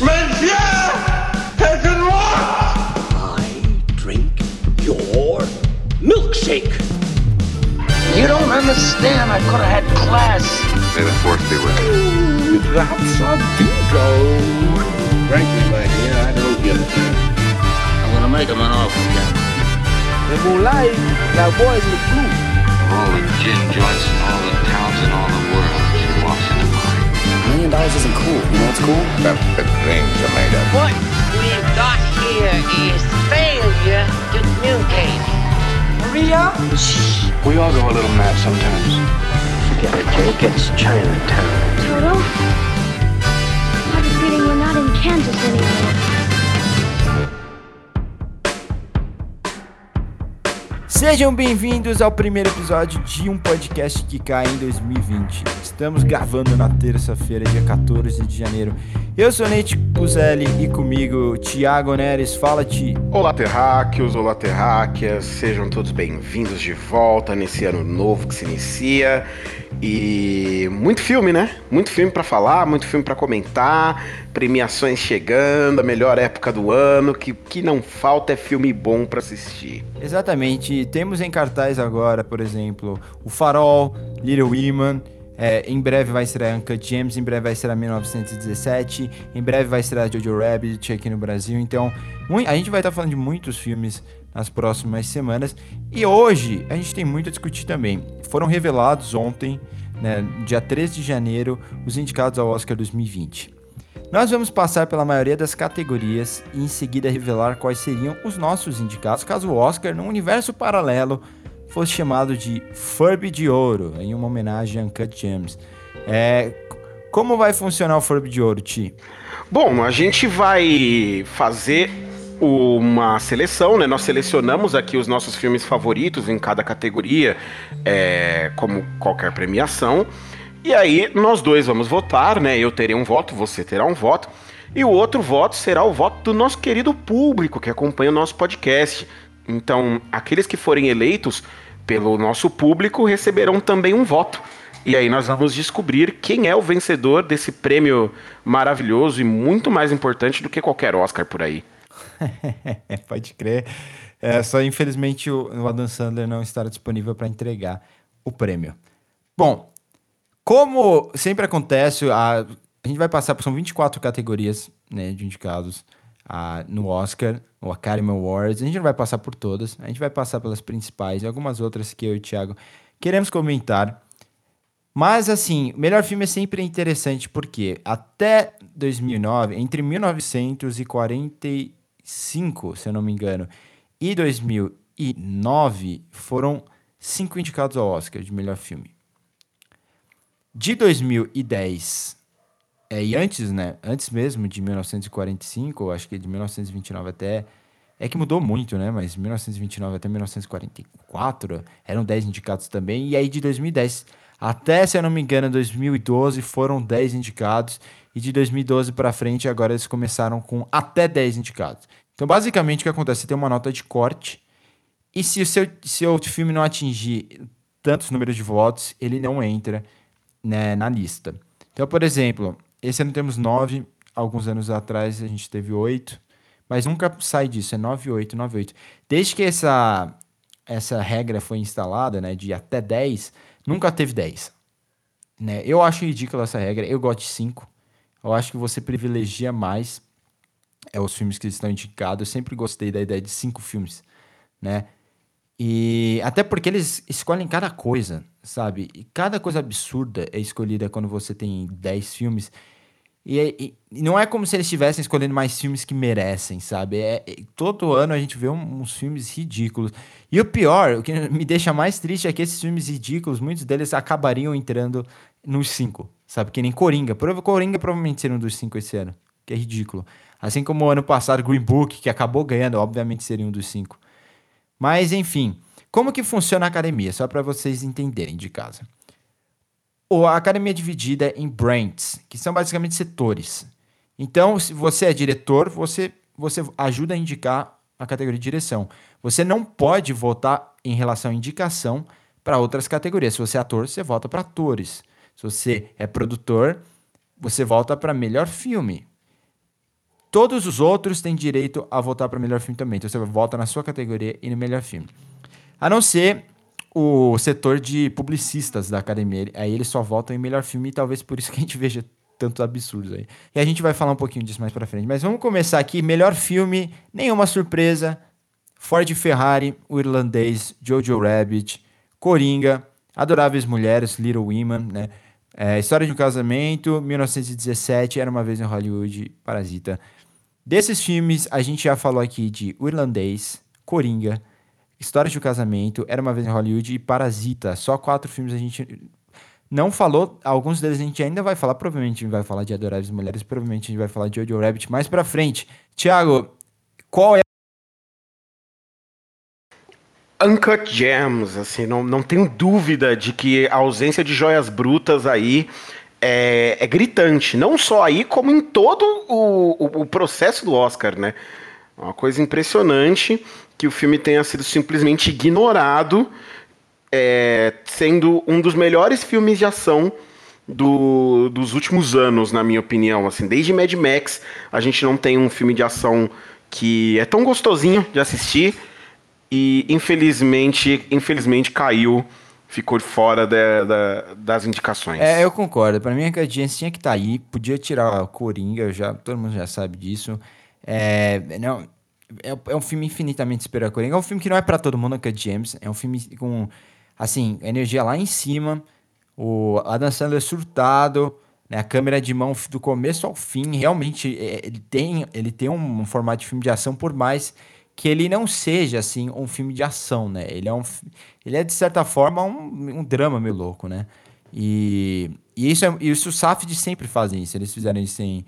Monsieur er taken what? I drink your milkshake. You don't understand. I could have had class. May the fourth be with you. That's a bingo. Frankly, my dear, I don't give a damn. I'm gonna make him an offer again. The moonlight, that boys look blue. Of all the gin joints and all the towns in all the million dollars isn't cool. You know what's cool? That's what dreams are made of. What we've got here is failure to communicate. Maria? We all go a little mad sometimes. Forget it, Jake. It's Chinatown. Toto? I have a feeling we're not in Kansas anymore. Sejam bem-vindos ao primeiro episódio de um podcast que cai em 2020. Estamos gravando na terça-feira, dia 14 de janeiro. Eu sou Nate Puzelli e comigo Thiago Neres. Fala, Ti. Olá, terráqueos, olá, terráqueas, sejam todos bem-vindos de volta nesse ano novo que se inicia. E muito filme, né? Muito filme pra falar, muito filme pra comentar, premiações chegando, a melhor época do ano, que que não falta é filme bom pra assistir. Exatamente. Temos em cartaz agora, por exemplo, O Farol, Little Women. é, em breve vai estrear Uncut James, em breve vai estrear 1917, em breve vai estrear Jojo Rabbit aqui no Brasil. Então, a gente vai estar falando de muitos filmes nas próximas semanas. E hoje a gente tem muito a discutir também. Foram revelados ontem, né, dia 13 de janeiro, os indicados ao Oscar 2020. Nós vamos passar pela maioria das categorias e em seguida revelar quais seriam os nossos indicados caso o Oscar, num universo paralelo, fosse chamado de Furby de Ouro, em uma homenagem a Uncut Gems. É, como vai funcionar o Furby de Ouro, Ti? Bom, a gente vai fazer uma seleção, né? Nós selecionamos aqui os nossos filmes favoritos em cada categoria, é, como qualquer premiação. E aí nós dois vamos votar, né? Eu terei um voto, você terá um voto. E o outro voto será o voto do nosso querido público que acompanha o nosso podcast. Então, aqueles que forem eleitos pelo nosso público receberão também um voto. E aí nós vamos descobrir quem é o vencedor desse prêmio maravilhoso e muito mais importante do que qualquer Oscar por aí. Pode crer. É, só infelizmente o, Adam Sandler não estará disponível para entregar o prêmio. Bom, como sempre acontece, a, a gente vai passar por são 24 categorias né, de indicados ah, no Oscar, o Academy Awards. A gente não vai passar por todas, a gente vai passar pelas principais e algumas outras que eu e o Thiago queremos comentar. Mas assim, melhor filme é sempre interessante porque até 2009, entre 1945, se eu não me engano, e 2009 foram cinco indicados ao Oscar de melhor filme. De 2010 é, e antes, né? Antes mesmo de 1945, ou acho que de 1929 até. É que mudou muito, né? Mas 1929 até 1944 eram 10 indicados também. E aí de 2010 até, se eu não me engano, 2012 foram 10 indicados. E de 2012 para frente, agora eles começaram com até 10 indicados. Então, basicamente, o que acontece? Você tem uma nota de corte. E se o seu, seu filme não atingir tantos números de votos, ele não entra né, na lista. Então, por exemplo, esse ano temos nove, alguns anos atrás a gente teve oito, mas nunca sai disso, é 9, 8, 9, 8. Desde que essa, essa regra foi instalada, né, de até 10, nunca teve 10. Né? Eu acho ridícula essa regra, eu gosto de 5. Eu acho que você privilegia mais é, os filmes que estão indicados. Eu sempre gostei da ideia de cinco filmes, né? E até porque eles escolhem cada coisa, sabe? E cada coisa absurda é escolhida quando você tem 10 filmes. E, é- e- e não é como se eles estivessem escolhendo mais filmes que merecem, sabe? É, é- todo ano a gente vê um- uns filmes ridículos. E o pior, o que me deixa mais triste é que esses filmes ridículos, muitos deles acabariam entrando nos cinco, sabe? Que nem Coringa. Coringa provavelmente seria um dos cinco esse ano, que é ridículo. Assim como o ano passado Green Book, que acabou ganhando, obviamente seria um dos cinco. Mas enfim, como que funciona a academia? Só para vocês entenderem de casa. A academia é dividida em branches, que são basicamente setores. Então, se você é diretor, você, você ajuda a indicar a categoria de direção. Você não pode votar em relação à indicação para outras categorias. Se você é ator, você vota para atores. Se você é produtor, você vota para melhor filme. Todos os outros têm direito a votar para melhor filme também. Então você volta na sua categoria e no melhor filme. A não ser o setor de publicistas da academia. Aí eles só votam em melhor filme e talvez por isso que a gente veja tantos absurdos aí. E a gente vai falar um pouquinho disso mais pra frente. Mas vamos começar aqui. Melhor filme, nenhuma surpresa. Ford Ferrari, O Irlandês, Jojo Rabbit, Coringa, Adoráveis Mulheres, Little Women, né? É, História de um Casamento, 1917, Era Uma Vez em Hollywood, Parasita. Desses filmes, a gente já falou aqui de O Irlandês, Coringa, História de um Casamento, Era Uma Vez em Hollywood e Parasita. Só quatro filmes a gente não falou, alguns deles a gente ainda vai falar, provavelmente a gente vai falar de Adoráveis Mulheres, provavelmente a gente vai falar de Jojo Rabbit mais pra frente. Thiago, qual é Uncut Gems, assim, não, não tenho dúvida de que a ausência de joias brutas aí é, é gritante. Não só aí, como em todo o, o, o, processo do Oscar, né? Uma coisa impressionante que o filme tenha sido simplesmente ignorado, é, sendo um dos melhores filmes de ação do, dos últimos anos, na minha opinião. Assim, desde Mad Max, a gente não tem um filme de ação que é tão gostosinho de assistir e infelizmente, infelizmente caiu, ficou fora de, das indicações. É, eu concordo. Para mim, a Cadiense tinha que estar tá aí. Podia tirar a Coringa, já, todo mundo já sabe disso. É, não, é, é um filme infinitamente superior a Coringa. É um filme que não é para todo mundo, a James. É um filme com, assim, energia lá em cima. O Adam Sandler surtado, né, a câmera de mão do começo ao fim. Realmente, é, ele tem, ele tem um formato de filme de ação, por mais que ele não seja assim um filme de ação, né? Ele é um ele é de certa forma um, um drama meio louco, né? E, e isso é, isso os Safdie sempre fazem isso. Eles fizeram isso em,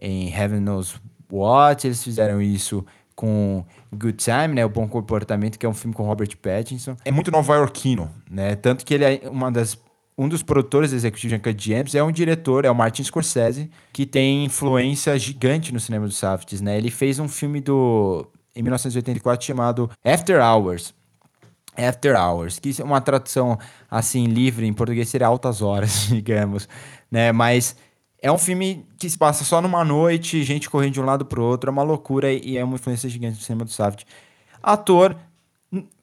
em Heaven Knows What, eles fizeram isso com Good Time, né, o Bom Comportamento, que é um filme com Robert Pattinson. É muito nova-iorquino, né? Tanto que ele é uma das um dos produtores executivos de Gems é um diretor, é o Martin Scorsese, que tem influência gigante no cinema dos Safdies, né? Ele fez um filme do em 1984 chamado After Hours. After Hours, que é uma tradução assim livre em português seria altas horas, digamos, né? Mas é um filme que se passa só numa noite, gente correndo de um lado pro outro, é uma loucura e é uma influência gigante no cinema do Safdie. Ator,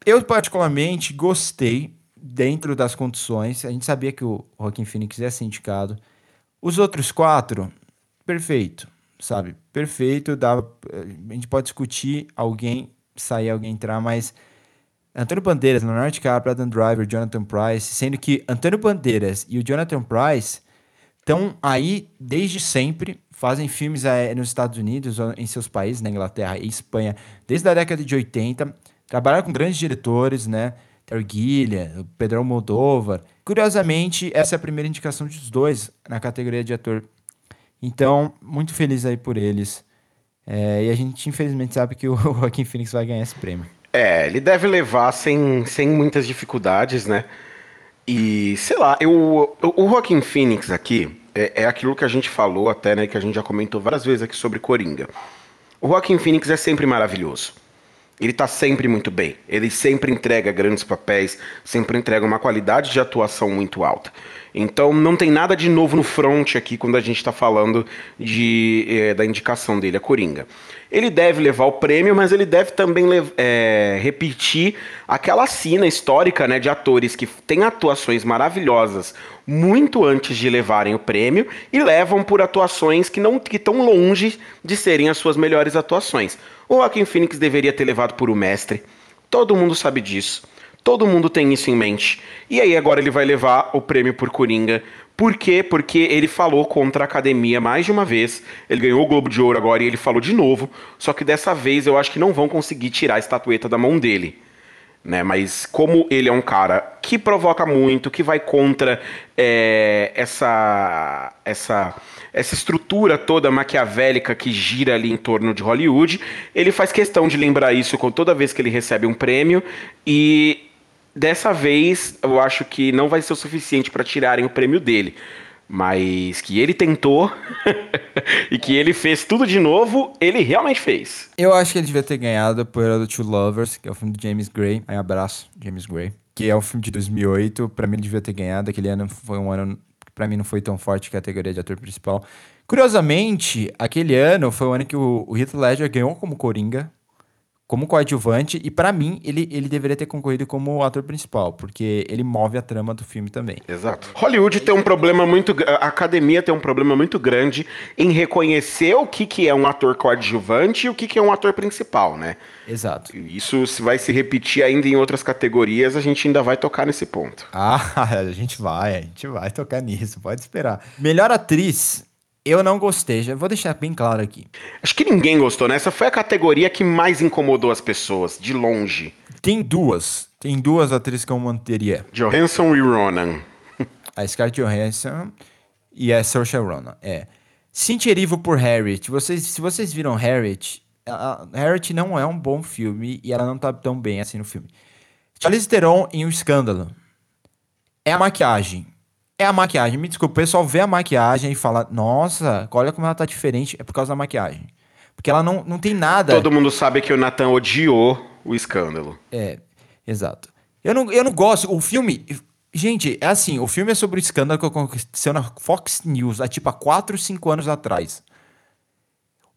eu particularmente gostei dentro das condições. A gente sabia que o Joaquin Phoenix ia ser indicado. Os outros quatro, perfeito sabe? Perfeito, dá, a gente pode discutir alguém sair, alguém entrar, mas Antônio Bandeiras, Leonardo DiCaprio, Adam Driver, Jonathan Price, sendo que Antônio Bandeiras e o Jonathan Price estão aí desde sempre, fazem filmes é, nos Estados Unidos, em seus países, na Inglaterra e Espanha, desde a década de 80, trabalharam com grandes diretores, né? Terry Gilliam, Pedro Almodóvar. Curiosamente, essa é a primeira indicação dos dois na categoria de ator então, muito feliz aí por eles. É, e a gente, infelizmente, sabe que o Joaquim Phoenix vai ganhar esse prêmio. É, ele deve levar sem, sem muitas dificuldades, né? E, sei lá, eu, o Joaquim Phoenix aqui é, é aquilo que a gente falou até, né? Que a gente já comentou várias vezes aqui sobre Coringa. O Joaquim Phoenix é sempre maravilhoso. Ele tá sempre muito bem. Ele sempre entrega grandes papéis, sempre entrega uma qualidade de atuação muito alta. Então não tem nada de novo no front aqui quando a gente está falando de, é, da indicação dele, a Coringa. Ele deve levar o prêmio, mas ele deve também é, repetir aquela cena histórica né, de atores que têm atuações maravilhosas muito antes de levarem o prêmio e levam por atuações que não que estão longe de serem as suas melhores atuações. O Joaquin Phoenix deveria ter levado por O Mestre. Todo mundo sabe disso. Todo mundo tem isso em mente. E aí agora ele vai levar o prêmio por Coringa. Por quê? Porque ele falou contra a academia mais de uma vez. Ele ganhou o Globo de Ouro agora e ele falou de novo. Só que dessa vez eu acho que não vão conseguir tirar a estatueta da mão dele. Né? Mas como ele é um cara que provoca muito, que vai contra é, essa, essa, essa estrutura toda maquiavélica que gira ali em torno de Hollywood, ele faz questão de lembrar isso toda vez que ele recebe um prêmio e Dessa vez, eu acho que não vai ser o suficiente para tirarem o prêmio dele. Mas que ele tentou e que ele fez tudo de novo, ele realmente fez. Eu acho que ele devia ter ganhado por The Two Lovers, que é o filme do James Gray. Aí, abraço, James Gray. Que é um filme de 2008. Pra mim, ele devia ter ganhado. Aquele ano foi um ano que pra mim não foi tão forte a categoria de ator principal. Curiosamente, aquele ano foi o ano que o, o Heath Ledger ganhou como Coringa, como coadjuvante, e pra mim ele, ele deveria ter concorrido como ator principal, porque ele move a trama do filme também. Exato. Hollywood tem um problema muito. A academia tem um problema muito grande em reconhecer o que, que é um ator coadjuvante e o que, que é um ator principal, né? Exato. Isso vai se repetir ainda em outras categorias, a gente ainda vai tocar nesse ponto. Ah, a gente vai, a gente vai tocar nisso, pode esperar. Melhor atriz, eu não gostei, já vou deixar bem claro aqui. Acho que ninguém gostou, né? Essa foi a categoria que mais incomodou as pessoas, de longe. Tem duas, tem duas atrizes que eu manteria. Johansson e Ronan. A Scarlett Johansson e a Saoirse Ronan, é. Cynthia Erivo por Harriet. Vocês, se vocês viram Harriet, a, a Harriet não é um bom filme e ela não tá tão bem assim no filme. Charlize Theron em Um Escândalo. É a maquiagem. É a maquiagem. Me desculpa, o pessoal vê a maquiagem e fala, nossa, olha como ela tá diferente. É por causa da maquiagem. Porque ela não, não tem nada... Todo mundo sabe que o Nathan odiou o escândalo. É, exato. Eu não, eu não gosto. O filme. Gente, é assim: o filme é sobre o escândalo que aconteceu na Fox News há tipo há 4, 5 anos atrás.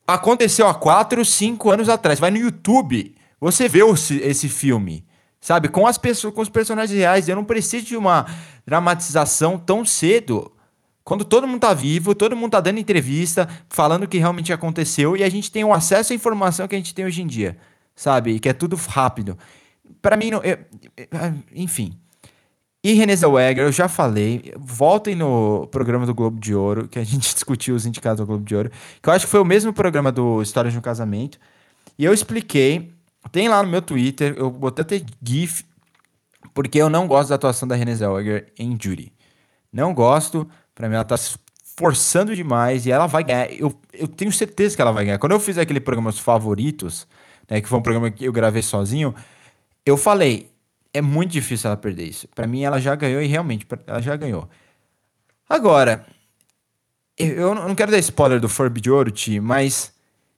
Aconteceu há 4, 5 anos atrás. Vai no YouTube, você vê esse, esse filme. Sabe? Com as pessoas, com os personagens reais. Eu não preciso de uma dramatização tão cedo. Quando todo mundo tá vivo, todo mundo tá dando entrevista, falando o que realmente aconteceu, e a gente tem o acesso à informação que a gente tem hoje em dia. Sabe? Que é tudo rápido. Pra mim, eu- eu- enfim. E Renée Zellweger, eu já falei, voltem no programa do Globo de Ouro, que a gente discutiu os indicados do Globo de Ouro, que eu acho que foi o mesmo programa do Histórias de um Casamento, e eu expliquei, tem lá no meu Twitter, eu botei até GIF, porque eu não gosto da atuação da Renée Zellweger em Judy. Não gosto, pra mim ela tá forçando demais, e ela vai ganhar, eu, eu tenho certeza que ela vai ganhar. Quando eu fiz aquele programa Os Favoritos, né, que foi um programa que eu gravei sozinho, eu falei, é muito difícil ela perder isso. Pra mim, ela já ganhou e realmente, ela já ganhou. Agora, eu, não quero dar spoiler do Furby de Ouro, Ti, mas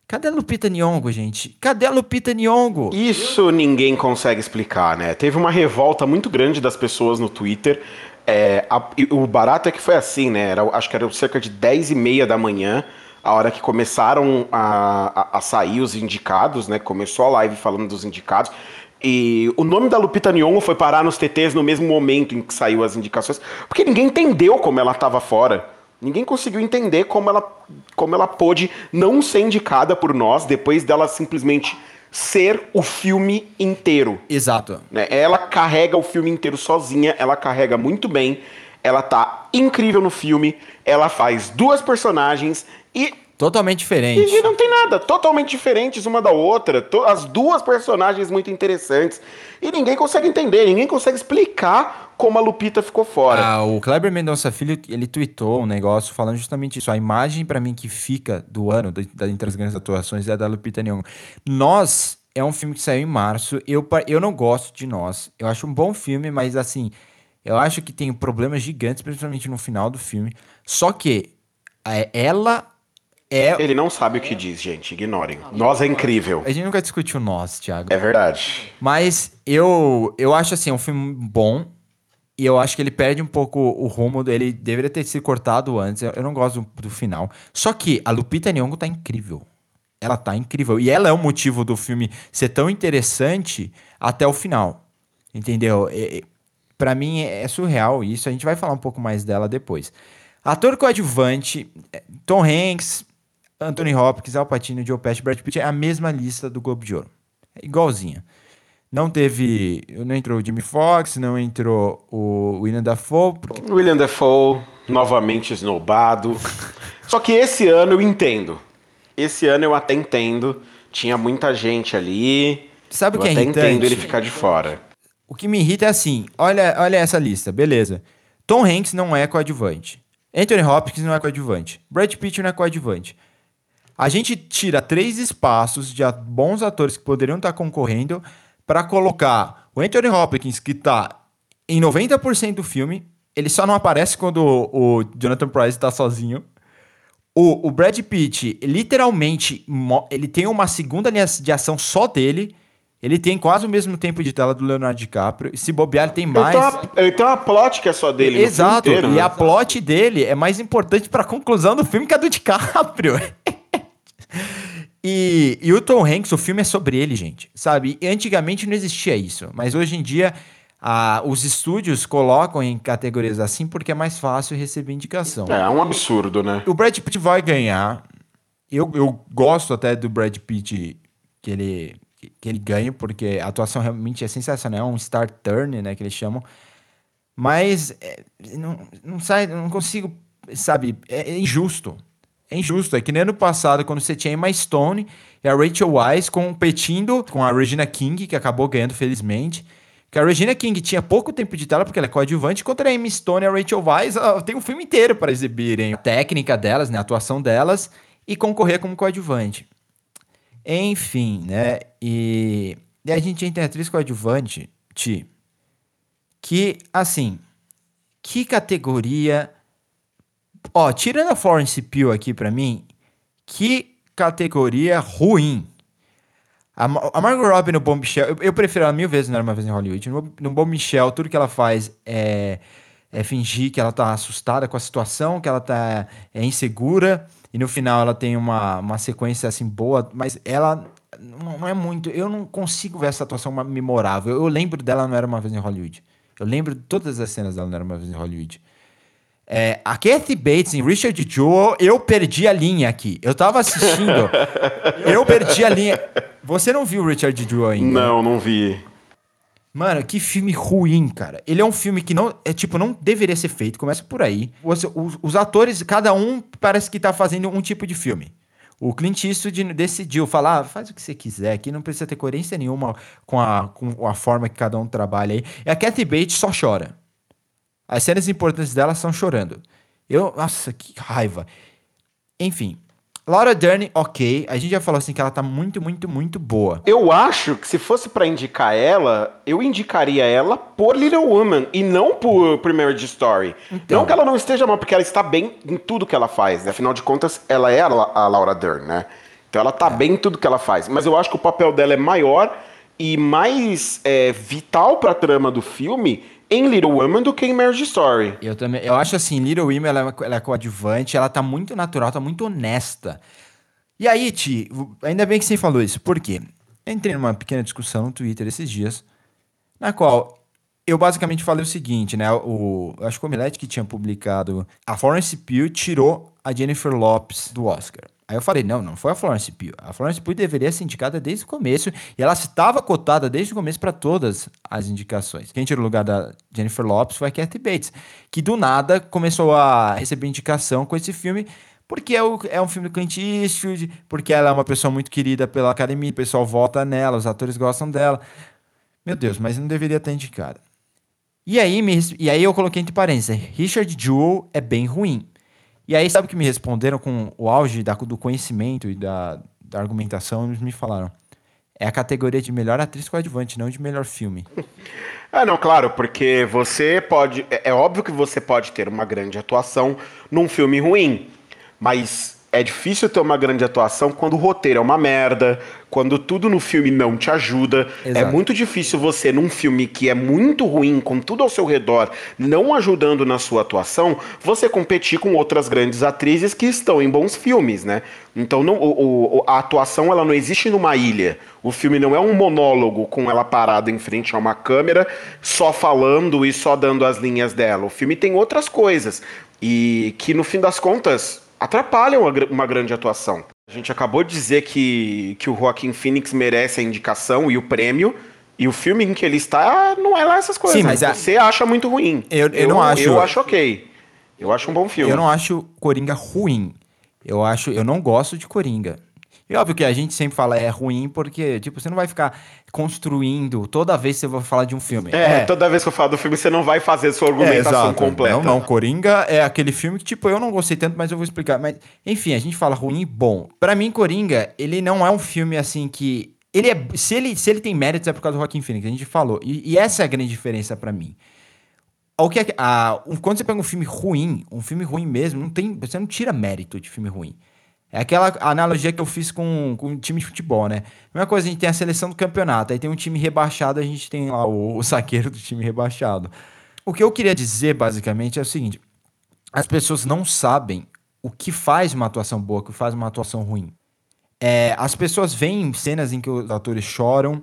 cadê a Lupita Nyong'o, gente? Cadê a Lupita Nyong'o? Isso ninguém consegue explicar, né? Teve uma revolta muito grande das pessoas no Twitter. É, a- o barato é que foi assim, né? Era, acho que era cerca de 10 e meia da manhã, a hora que começaram a, a- a sair os indicados, né? Começou a live falando dos indicados. E o nome da Lupita Nyong'o foi parar nos TTs no mesmo momento em que saiu as indicações, porque ninguém entendeu como ela estava fora. Ninguém conseguiu entender como ela, como ela pôde não ser indicada por nós depois dela simplesmente ser o filme inteiro. Exato. né? Ela carrega o filme inteiro sozinha, ela carrega muito bem, ela tá incrível no filme, ela faz duas personagens e Totalmente diferente. e não tem nada, totalmente diferentes uma da outra, as duas personagens muito interessantes. E ninguém consegue entender, ninguém consegue explicar como a Lupita ficou fora. Ah, o Kleber Mendonça Filho, ele tweetou um negócio falando justamente isso. A imagem pra mim que fica do ano, da, da- entre as grandes atuações, é a da Lupita Nyong'o. Nós é um filme que saiu em março. Eu, eu não gosto de Nós. Eu acho um bom filme, mas assim, eu acho que tem problemas gigantes, principalmente no final do filme. Só que é, ela é... Ele não sabe o que diz, gente, ignorem. Nós é incrível. A gente nunca discutiu Nós, Thiago. É verdade. Mas eu, eu acho assim, é um filme bom. E eu acho que ele perde um pouco o rumo dele. Deveria ter sido cortado antes. Eu, não gosto do, do final. Só que a Lupita Nyong'o tá incrível. Ela tá incrível. E ela é o motivo do filme ser tão interessante até o final. Entendeu? E, pra mim é, é surreal isso. A gente vai falar um pouco mais dela depois. Ator coadjuvante, é, Tom Hanks, Anthony Hopkins, Al Pacino, Joe Pesci, Brad Pitt é a mesma lista do Globo de Ouro. É igualzinha. Não teve. Não entrou o Jimmy Fox, não entrou o William Dafoe. porque- William Dafoe, novamente esnobado. Só que esse ano eu entendo. Esse ano eu até entendo. Tinha muita gente ali. Sabe o que é até irritante? entendo ele ficar de fora. O que me irrita é assim: olha, olha essa lista, beleza. Tom Hanks não é coadjuvante. Anthony Hopkins não é coadjuvante. Brad Pitt não é coadjuvante. A gente tira três espaços de a- bons atores que poderiam estar concorrendo para colocar o Anthony Hopkins, que tá em 90% do filme. Ele só não aparece quando o, o Jonathan Price tá sozinho. O, o Brad Pitt, literalmente, ele tem uma segunda linha de ação só dele. Ele tem quase o mesmo tempo de tela do Leonardo DiCaprio. Se bobear, ele tem Ele mais. tem, uma, ele tem uma plot que é só dele. Exato. inteiro, e né? a plot dele é mais importante pra conclusão do filme que a do DiCaprio. e, e o Tom Hanks, o filme é sobre ele, gente. Sabe? E antigamente não existia isso. Mas hoje em dia, ah, os estúdios colocam em categorias assim porque é mais fácil receber indicação. É, é um absurdo, né? O Brad Pitt vai ganhar. Eu, eu gosto até do Brad Pitt que ele, que ele ganhe, porque a atuação realmente é sensacional. É um star turn, né, que eles chamam. Mas é, não, não sai, não consigo, sabe, é, é injusto. É injusto. É que nem ano passado, quando você tinha Emma Stone e a Rachel Weisz competindo com a Regina King, que acabou ganhando, felizmente. Que a Regina King tinha pouco tempo de tela, porque ela é coadjuvante, contra a Emma Stone e a Rachel Weisz, ah, tem um filme inteiro para exibirem a técnica delas, né, a atuação delas, e concorrer como coadjuvante. Enfim, né, e, e a gente tem atriz coadjuvante, Ti, que, assim, que categoria... Ó, tirando a Florence Pugh aqui pra mim, que categoria ruim. A, a Margot Robbie no Bom eu, eu prefiro ela mil vezes não era uma vez em Hollywood. No, no Michel, tudo que ela faz é, é fingir que ela tá assustada com a situação, que ela tá é insegura, e no final ela tem uma, uma sequência assim boa, mas ela não, não é muito. Eu não consigo ver essa atuação memorável. Eu lembro dela não era uma vez em Hollywood. Eu lembro de todas as cenas dela não era uma vez em Hollywood. É, a Kathy Bates em Richard Jewell, eu perdi a linha aqui. Eu tava assistindo, eu perdi a linha. Você não viu Richard Jewell ainda? Não, não vi. Mano, que filme ruim, cara. Ele é um filme que não, é tipo, não deveria ser feito. Começa por aí. Os, os, os atores, cada um parece que tá fazendo um tipo de filme. O Clint Eastwood decidiu falar, ah, faz o que você quiser aqui, não precisa ter coerência nenhuma com a, com a forma que cada um trabalha aí. E a Kathy Bates só chora. As cenas importantes dela são chorando. Eu, nossa, que raiva. Enfim, Laura Dern, ok. A gente já falou assim que ela tá muito, muito, muito boa. Eu acho que se fosse pra indicar ela, eu indicaria ela por Little Woman e não por Marriage Story. Então. Não que ela não esteja mal, porque ela está bem em tudo que ela faz. né? Afinal de contas, ela é a, La- a Laura Dern, né? Então ela tá bem em tudo que ela faz. Mas eu acho que o papel dela é maior e mais é, vital pra trama do filme em Little Woman do que em Marriage Story. Eu também. Eu acho assim, Little Women, ela, é ela é coadjuvante, ela tá muito natural, tá muito honesta. E aí, Ti, ainda bem que você falou isso. Por quê? Entrei numa pequena discussão no Twitter esses dias, na qual eu basicamente falei o seguinte, né? O, acho que o Omelete que tinha publicado. A Florence Pugh tirou a Jennifer Lopes do Oscar. Aí eu falei, não, não foi a Florence Pugh. A Florence Pugh deveria ser indicada desde o começo e ela estava cotada desde o começo para todas as indicações. Quem tirou o lugar da Jennifer Lopes foi a Kathy Bates, que do nada começou a receber indicação com esse filme porque é, o- é um filme do Clint Eastwood, porque ela é uma pessoa muito querida pela academia, o pessoal vota nela, os atores gostam dela. Meu Deus, mas não deveria ter indicado. E aí, me, e aí eu coloquei entre parênteses, Richard Jewell é bem ruim. E aí, sabe o que me responderam com o auge da- do conhecimento e da, da argumentação? Eles me falaram, é a categoria de melhor atriz coadjuvante, não de melhor filme. Ah, não, claro, porque você pode. É, é óbvio que você pode ter uma grande atuação num filme ruim, mas é difícil ter uma grande atuação quando o roteiro é uma merda, quando tudo no filme não te ajuda. É Exato. muito difícil você, num filme que é muito ruim, com tudo ao seu redor, não ajudando na sua atuação, você competir com outras grandes atrizes que estão em bons filmes, né? Então não, o- o- a atuação ela não existe numa ilha. O filme não é um monólogo com ela parada em frente a uma câmera, só falando e só dando as linhas dela. O filme tem outras coisas. E que no fim das contas atrapalham uma grande atuação. A gente acabou de dizer que, que o Joaquim Phoenix merece a indicação e o prêmio. E o filme em que ele está não é lá essas coisas. Sim, mas a- Você acha muito ruim. Eu- eu não acho- Eu acho ok. Eu acho um bom filme. Eu não acho Coringa ruim. Eu acho, eu não gosto de Coringa. E óbvio que a gente sempre fala é ruim porque, tipo, você não vai ficar construindo toda vez que você vai falar de um filme. É, toda vez que eu falo do filme, você não vai fazer sua É, argumentação exato. completa. Não, não. Coringa é aquele filme que, tipo, eu não gostei tanto, mas eu vou explicar. Mas, enfim, a gente fala ruim e bom. Pra mim, Coringa, ele não é um filme assim que. Ele é. Se ele, se ele tem méritos, é por causa do Joaquim Phoenix, a gente falou. E, e essa é a grande diferença pra mim. O que é a- quando você pega um filme ruim, um filme ruim mesmo, não tem, você não tira mérito de filme ruim. É aquela analogia que eu fiz com, com um time de futebol, né? Mesma coisa, a gente tem a seleção do campeonato, aí tem um time rebaixado, a gente tem lá o, o saqueiro do time rebaixado. O que eu queria dizer, basicamente, é o seguinte: as pessoas não sabem o que faz uma atuação boa, o que faz uma atuação ruim. É, as pessoas veem cenas em que os atores choram,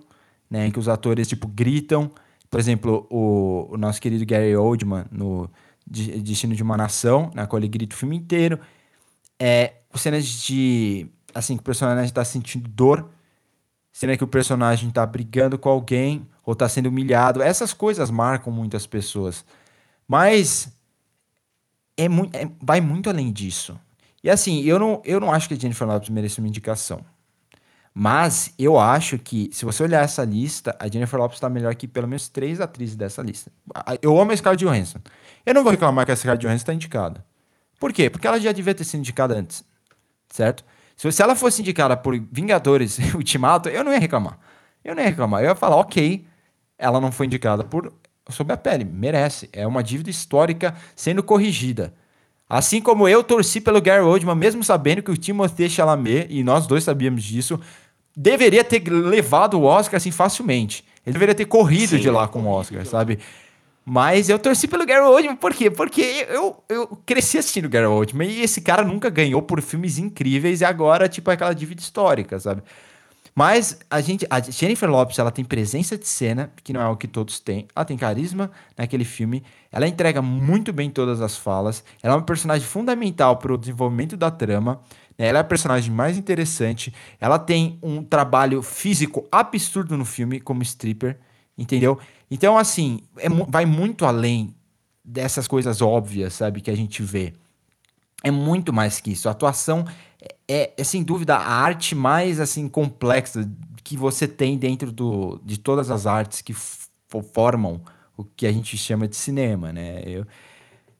né, em que os atores tipo gritam. Por exemplo, o, o nosso querido Gary Oldman no Destino de uma Nação, na qual ele grita o filme inteiro. É, cenas de assim que o personagem está sentindo dor, cena que o personagem está brigando com alguém ou está sendo humilhado. Essas coisas marcam muitas pessoas. Mas é, é vai muito além disso. E assim, eu não, eu não acho que a Jennifer Lopez merece uma indicação. Mas eu acho que, se você olhar essa lista, a Jennifer Lopez está melhor que pelo menos três atrizes dessa lista. Eu amo a Scarlett Johansson. Eu não vou reclamar que a Scarlett Johansson está indicada. Por quê? Porque ela já devia ter sido indicada antes. Certo? Se ela fosse indicada por Vingadores Ultimato, eu não ia reclamar. Eu não ia reclamar. Eu ia falar, ok, ela não foi indicada por Sob a Pele. Merece. É uma dívida histórica sendo corrigida. Assim como eu torci pelo Gary Oldman, mesmo sabendo que o Timothée Chalamet, e nós dois sabíamos disso, deveria ter levado o Oscar assim facilmente. Ele deveria ter corrido Sim. de lá com o Oscar, sabe? Mas eu torci pelo Gary Oldman, por quê? Porque eu, eu cresci assistindo Gary Oldman e esse cara nunca ganhou por filmes incríveis e agora, tipo, é aquela dívida histórica, sabe? Mas a gente, a Jennifer Lopes, ela tem presença de cena, que não é o que todos têm. Ela tem carisma naquele filme. Ela entrega muito bem todas as falas. Ela é uma personagem fundamental para o desenvolvimento da trama. Né? Ela é a personagem mais interessante. Ela tem um trabalho físico absurdo no filme como stripper, entendeu? Então, assim, é, vai muito além dessas coisas óbvias, sabe, que a gente vê. É muito mais que isso. A atuação é, é, sem dúvida a arte mais assim complexa que você tem dentro do, de todas as artes que formam o que a gente chama de cinema, né? Eu,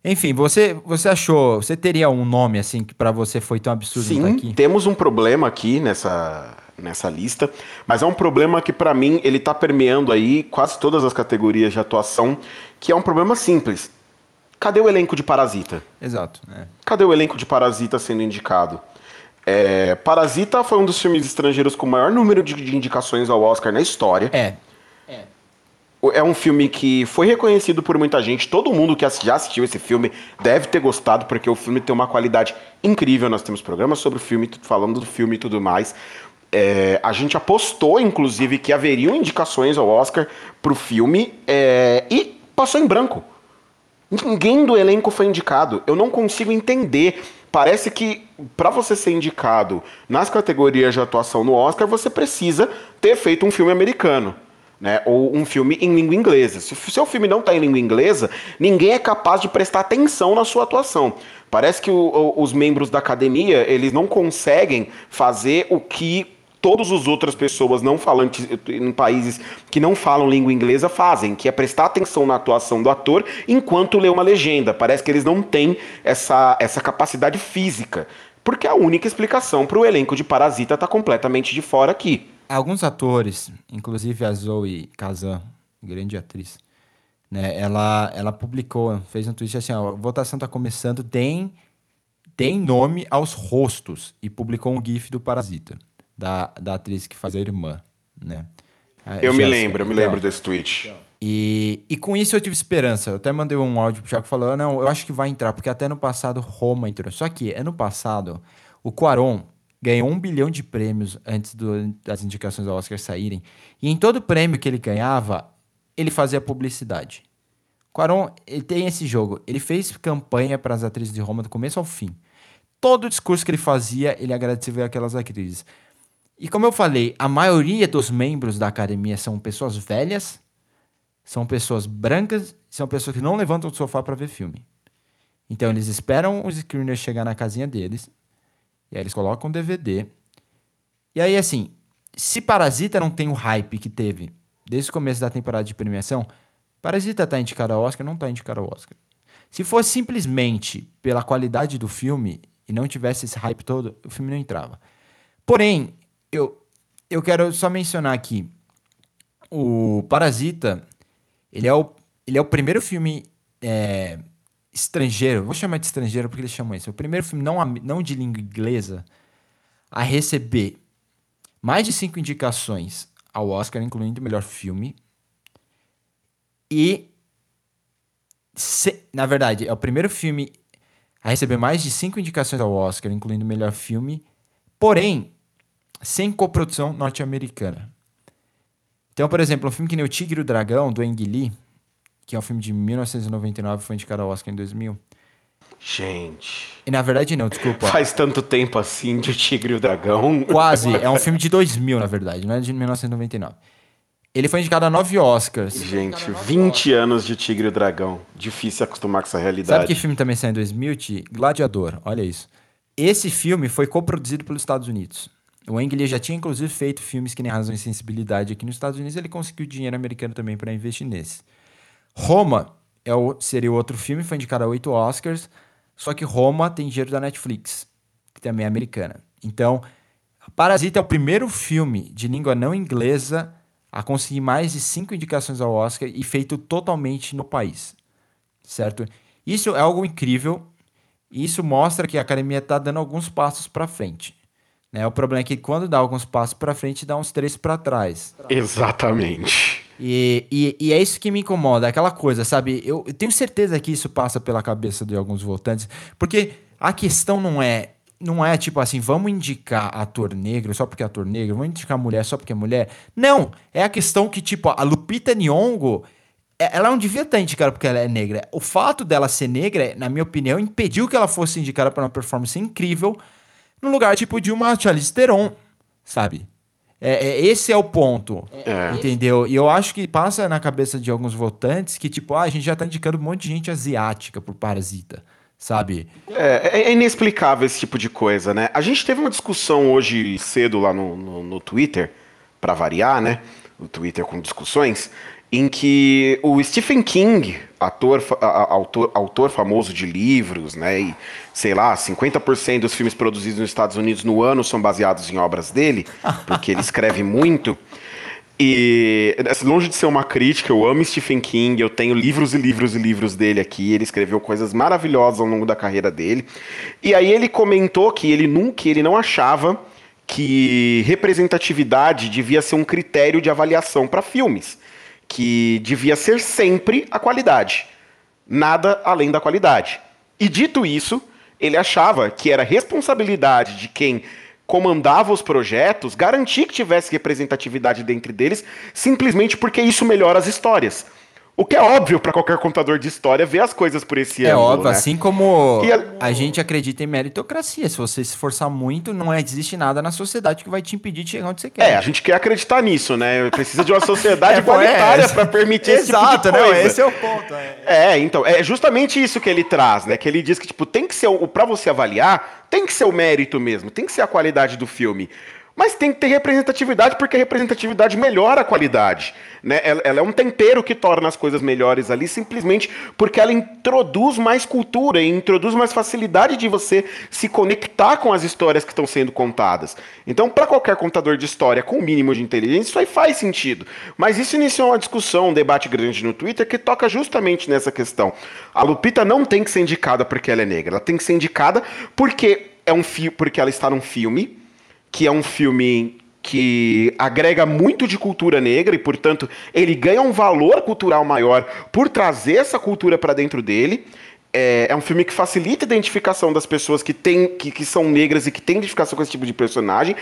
enfim, você você achou, você teria um nome assim que para você foi tão absurdo Sim, aqui? temos um problema aqui nessa nessa lista, mas é um problema que para mim ele tá permeando aí quase todas as categorias de atuação, que é um problema simples. Cadê o elenco de Parasita? Exato. É. Cadê o elenco de Parasita sendo indicado? É, Parasita foi um dos filmes estrangeiros com o maior número de indicações ao Oscar na história. É. É. É um filme que foi reconhecido por muita gente. Todo mundo que já assistiu esse filme deve ter gostado, porque o filme tem uma qualidade incrível. Nós temos programas sobre o filme, falando do filme e tudo mais. É, a gente apostou, inclusive, que haveriam indicações ao Oscar pro filme é, e passou em branco. Ninguém do elenco foi indicado. Eu não consigo entender parece que para você ser indicado nas categorias de atuação no Oscar, você precisa ter feito um filme americano. Né, ou um filme em língua inglesa. Se o seu filme não está em língua inglesa, ninguém é capaz de prestar atenção na sua atuação. Parece que o, o, os membros da academia eles não conseguem fazer o que todas as outras pessoas não falantes em países que não falam língua inglesa fazem, que é prestar atenção na atuação do ator enquanto lê uma legenda. Parece que eles não têm essa, essa capacidade física. Porque a única explicação para o elenco de Parasita está completamente de fora aqui. Alguns atores, inclusive a Zoe Kazan, grande atriz, né, ela, ela publicou, fez um tweet assim: ó, a votação está começando, deem, deem nome aos rostos, e publicou um GIF do Parasita da, da atriz que faz a irmã, né? eu me lembro, eu me lembro desse tweet. E, e com isso eu tive esperança. Eu até mandei um áudio pro Thiago falando, não, eu acho que vai entrar, porque até no passado Roma entrou. Só que ano passado, o Quaron ganhou um bilhão de prêmios antes do, das indicações ao Oscar saírem. E em todo prêmio que ele ganhava, ele fazia publicidade. Quaron, ele tem esse jogo. Ele fez campanha para as atrizes de Roma do começo ao fim. Todo o discurso que ele fazia, ele agradecia aquelas atrizes. E como eu falei, a maioria dos membros da academia são pessoas velhas, são pessoas brancas, são pessoas que não levantam do sofá para ver filme. Então eles esperam os screeners chegar na casinha deles, e aí eles colocam DVD. E aí assim, se Parasita não tem o hype que teve desde o começo da temporada de premiação, Parasita tá indicado ao Oscar, não tá indicado ao Oscar. Se fosse simplesmente pela qualidade do filme e não tivesse esse hype todo, o filme não entrava. Porém, eu, eu quero só mencionar aqui. O Parasita, ele é o, ele é o primeiro filme é, estrangeiro, vou chamar de estrangeiro porque eles chamam isso. É o primeiro filme não, não de língua inglesa a receber mais de cinco indicações ao Oscar, incluindo o melhor filme. E, se- na verdade, é o primeiro filme a receber mais de cinco indicações ao Oscar, incluindo o melhor filme, porém, sem coprodução norte-americana. Então, por exemplo, um filme que nem O Tigre e o Dragão, do Ang Lee, que é um filme de 1999, foi indicado ao Oscar em 2000. Gente. E na verdade não, desculpa. Faz tanto tempo assim de Tigre e o Dragão. Quase, é um filme de 2000, na verdade, não é de 1999. Ele foi indicado a nove Oscars. Gente, 20 anos de Tigre e o Dragão. Difícil acostumar com essa realidade. Sabe que filme também saiu em 2000, Ti? Gladiador, olha isso. Esse filme foi coproduzido pelos Estados Unidos. O Ang Lee já tinha inclusive feito filmes que nem Razão e Sensibilidade aqui nos Estados Unidos, ele conseguiu dinheiro americano também para investir nesse. Roma é o, seria o outro filme, foi indicado a oito Oscars, só que Roma tem dinheiro da Netflix, que também é americana. Então, Parasita é o primeiro filme de língua não inglesa a conseguir mais de cinco indicações ao Oscar e feito totalmente no país, certo? Isso é algo incrível. Isso mostra que a academia está dando alguns passos para frente. Né? O problema é que quando dá alguns passos para frente, dá uns três para trás. Exatamente. E, e, e é isso que me incomoda, aquela coisa, sabe? Eu, eu tenho certeza que isso passa pela cabeça de alguns votantes, porque a questão não é não é tipo assim, vamos indicar ator negro só porque é ator negro, vamos indicar mulher só porque é mulher. Não, é a questão que, tipo, a Lupita Nyong'o, é- ela não devia estar indicada porque ela é negra. O fato dela ser negra, na minha opinião, impediu que ela fosse indicada para uma performance incrível no lugar, tipo, de uma Charlize Theron, sabe? É, é- esse é o ponto, É. entendeu? E eu acho que passa na cabeça de alguns votantes que, tipo, ah, a gente já tá indicando um monte de gente asiática por Parasita, sabe? É, é inexplicável esse tipo de coisa, né? A gente teve uma discussão hoje cedo lá no, no, no Twitter, pra variar, né? O Twitter com discussões, em que o Stephen King, ator, autor, autor famoso de livros, né? E, sei lá, 50% dos filmes produzidos nos Estados Unidos no ano são baseados em obras dele, porque ele escreve muito. E assim, longe de ser uma crítica, eu amo Stephen King, eu tenho livros e livros e livros dele aqui. Ele escreveu coisas maravilhosas ao longo da carreira dele. E aí ele comentou que ele nunca, ele não achava que representatividade devia ser um critério de avaliação para filmes, que devia ser sempre a qualidade, nada além da qualidade. E dito isso, ele achava que era responsabilidade de quem comandava os projetos garantir que tivesse representatividade dentre deles, simplesmente porque isso melhora as histórias. O que é óbvio para qualquer contador de história ver as coisas por esse É ângulo, óbvio, né? assim como a- a gente acredita em meritocracia. Se você se esforçar muito, não existe nada na sociedade que vai te impedir de chegar onde você quer. É, a gente quer acreditar nisso, né? Precisa de uma sociedade É, é, igualitária é. para permitir esse tipo de Exato, coisa. não, esse é o ponto. é. É, então, é justamente isso que ele traz, né? Que ele diz que, tipo, tem que ser, o para você avaliar, tem que ser o mérito mesmo, tem que ser a qualidade do filme. Mas tem que ter representatividade, porque a representatividade melhora a qualidade. Né? Ela, ela é um tempero que torna as coisas melhores ali, simplesmente porque ela introduz mais cultura e introduz mais facilidade de você se conectar com as histórias que estão sendo contadas. Então, para qualquer contador de história com o mínimo de inteligência, isso aí faz sentido. Mas isso iniciou uma discussão, um debate grande no Twitter que toca justamente nessa questão. A Lupita não tem que ser indicada porque ela é negra, ela tem que ser indicada porque é um porque ela está num filme que é um filme que agrega muito de cultura negra e, portanto, ele ganha um valor cultural maior por trazer essa cultura para dentro dele. É, é um filme que facilita a identificação das pessoas que, tem, que, que são negras e que têm identificação com esse tipo de personagem.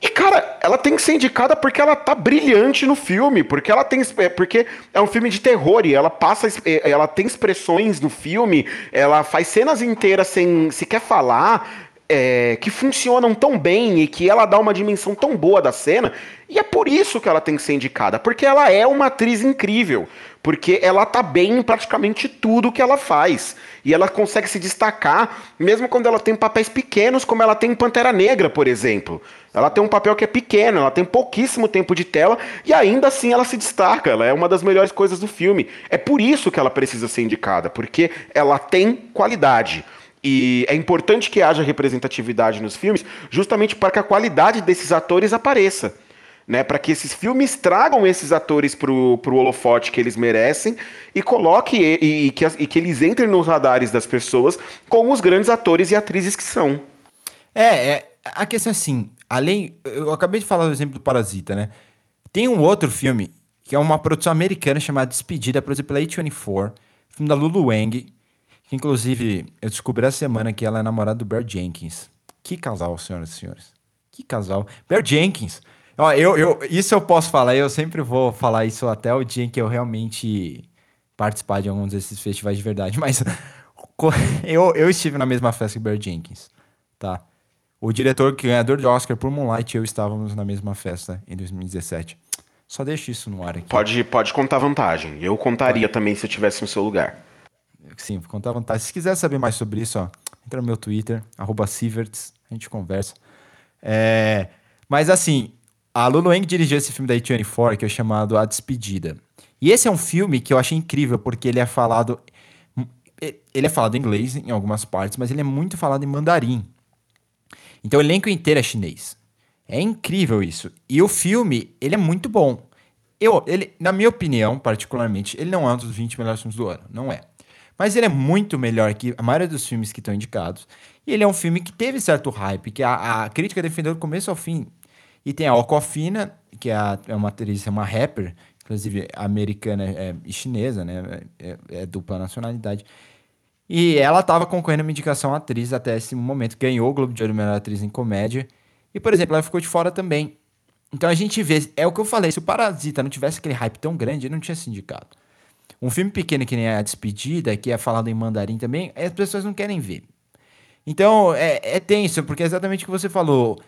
E, cara, ela tem que ser indicada porque ela tá brilhante no filme, porque ela tem. é, Porque é um filme de terror e ela passa. é, Ela tem expressões no filme, ela faz cenas inteiras sem sequer falar. É, que funcionam tão bem e que ela dá uma dimensão tão boa da cena, e é por isso que ela tem que ser indicada, porque ela é uma atriz incrível, porque ela tá bem em praticamente tudo que ela faz, e ela consegue se destacar, mesmo quando ela tem papéis pequenos, como ela tem em Pantera Negra, por exemplo. Ela tem um papel que é pequeno, ela tem pouquíssimo tempo de tela, e ainda assim ela se destaca, ela é uma das melhores coisas do filme. É por isso que ela precisa ser indicada, porque ela tem qualidade. E é importante que haja representatividade nos filmes, justamente para que a qualidade desses atores apareça. Né, para que esses filmes tragam esses atores pro, pro holofote que eles merecem e coloque e, e- que, e que eles entrem nos radares das pessoas como os grandes atores e atrizes que são. É, é, a questão é assim, além. Eu acabei de falar do exemplo do Parasita, né? Tem um outro filme, que é uma produção americana chamada Despedida, produzida pela A24, filme da Lulu Wang, inclusive eu descobri essa semana que ela é namorada do Bear Jenkins. Que casal, senhoras e senhores. Que casal. Bear Jenkins. Ó, eu, eu, isso eu posso falar, eu sempre vou falar isso até o dia em que eu realmente participar de algum desses festivais de verdade, mas eu, eu estive na mesma festa que Bear Jenkins, tá? O diretor, ganhador de Oscar por Moonlight e eu estávamos na mesma festa em 2017. Só deixa isso no ar aqui. Pode, pode contar vantagem. Eu contaria pode. também se eu tivesse no seu lugar. Sim, vou contar vantagem. Se quiser saber mais sobre isso, ó, entra no meu Twitter, arroba Sieverts, a gente conversa. É, mas assim, a Lulu Wang dirigiu esse filme da A24, que é chamado A Despedida. E esse é um filme que eu achei incrível, porque ele é falado. Ele é falado em inglês em algumas partes, mas ele é muito falado em mandarim. Então o elenco inteiro é chinês. É incrível isso. E o filme, ele é muito bom. Eu, ele, na minha opinião, particularmente, ele não é um dos 20 melhores filmes do ano. Não é. Mas ele é muito melhor que a maioria dos filmes que estão indicados. E ele é um filme que teve certo hype, que a, a crítica defendeu do começo ao fim. E tem a Okofina, que é, a, é uma atriz, é uma rapper, inclusive americana é, e chinesa, né? É, é, dupla nacionalidade. E ela estava concorrendo uma indicação atriz até esse momento. Ganhou o Globo de Ouro Melhor Atriz em Comédia. E, por exemplo, ela ficou de fora também. Então a gente vê, é o que eu falei, se o Parasita não tivesse aquele hype tão grande, ele não tinha se indicado. Um filme pequeno que nem A Despedida, que é falado em mandarim também, as pessoas não querem ver. Então é, é tenso, porque é exatamente o que você falou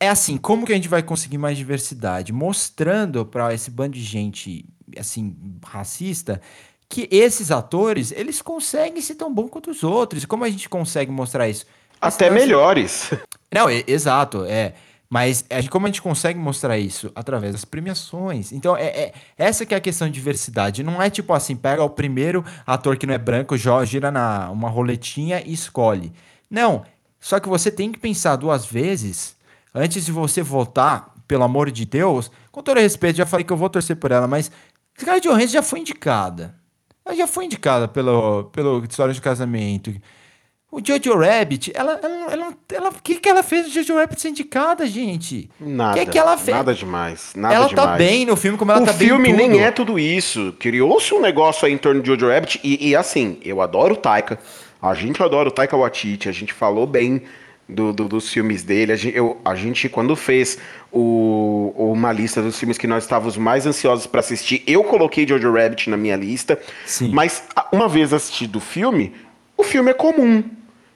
é assim, como que a gente vai conseguir mais diversidade? Mostrando para esse bando de gente, assim, racista, que esses atores, eles conseguem ser tão bons quanto os outros. Como a gente consegue mostrar isso? Até melhores. Não, é, exato, é. Mas gente, como a gente consegue mostrar isso? Através das premiações. Então, é, é, essa que é a questão de diversidade. Não é tipo assim, pega o primeiro ator que não é branco, gira na uma roletinha e escolhe. Não. Só que você tem que pensar duas vezes antes de você votar, pelo amor de Deus, com todo respeito, já falei que eu vou torcer por ela, mas Scarlett Johansson já foi indicada. Ela já foi indicada pelo, pelo História de Casamento. O Jojo Rabbit, ela, ela, ela, o que, que ela fez o Jojo Rabbit ser indicada, gente? Nada. O que, é que ela fez? Nada demais. Nada ela demais. tá bem no filme, como ela o tá bem. O filme nem é tudo isso. Criou-se um negócio aí em torno de Jojo Rabbit. E, e assim, eu adoro o Taika. A gente adora o Taika Waititi. A gente falou bem do, do, dos filmes dele. A gente, eu, a gente quando fez o, uma lista dos filmes que nós estávamos mais ansiosos para assistir, eu coloquei Jojo Rabbit na minha lista. Sim. Mas uma vez assistido o filme, o filme é comum.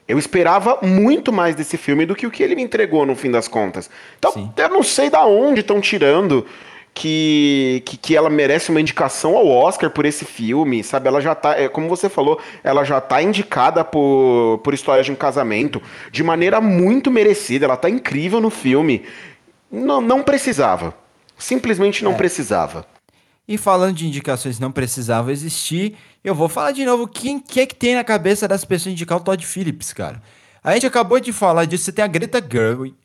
Eu esperava muito mais desse filme do que o que ele me entregou no fim das contas. Então, Sim. eu não sei da onde estão tirando que, que, que, ela merece uma indicação ao Oscar por esse filme, sabe? Ela já tá, é, como você falou, ela já tá indicada por, por História de um Casamento de maneira muito merecida. Ela tá incrível no filme. Não, não precisava. Simplesmente não é. precisava. E falando de indicações não precisava existir, eu vou falar de novo quem que é que tem na cabeça das pessoas indicar o Todd Phillips, cara. A gente acabou de falar disso, você tem a Greta Gerwig,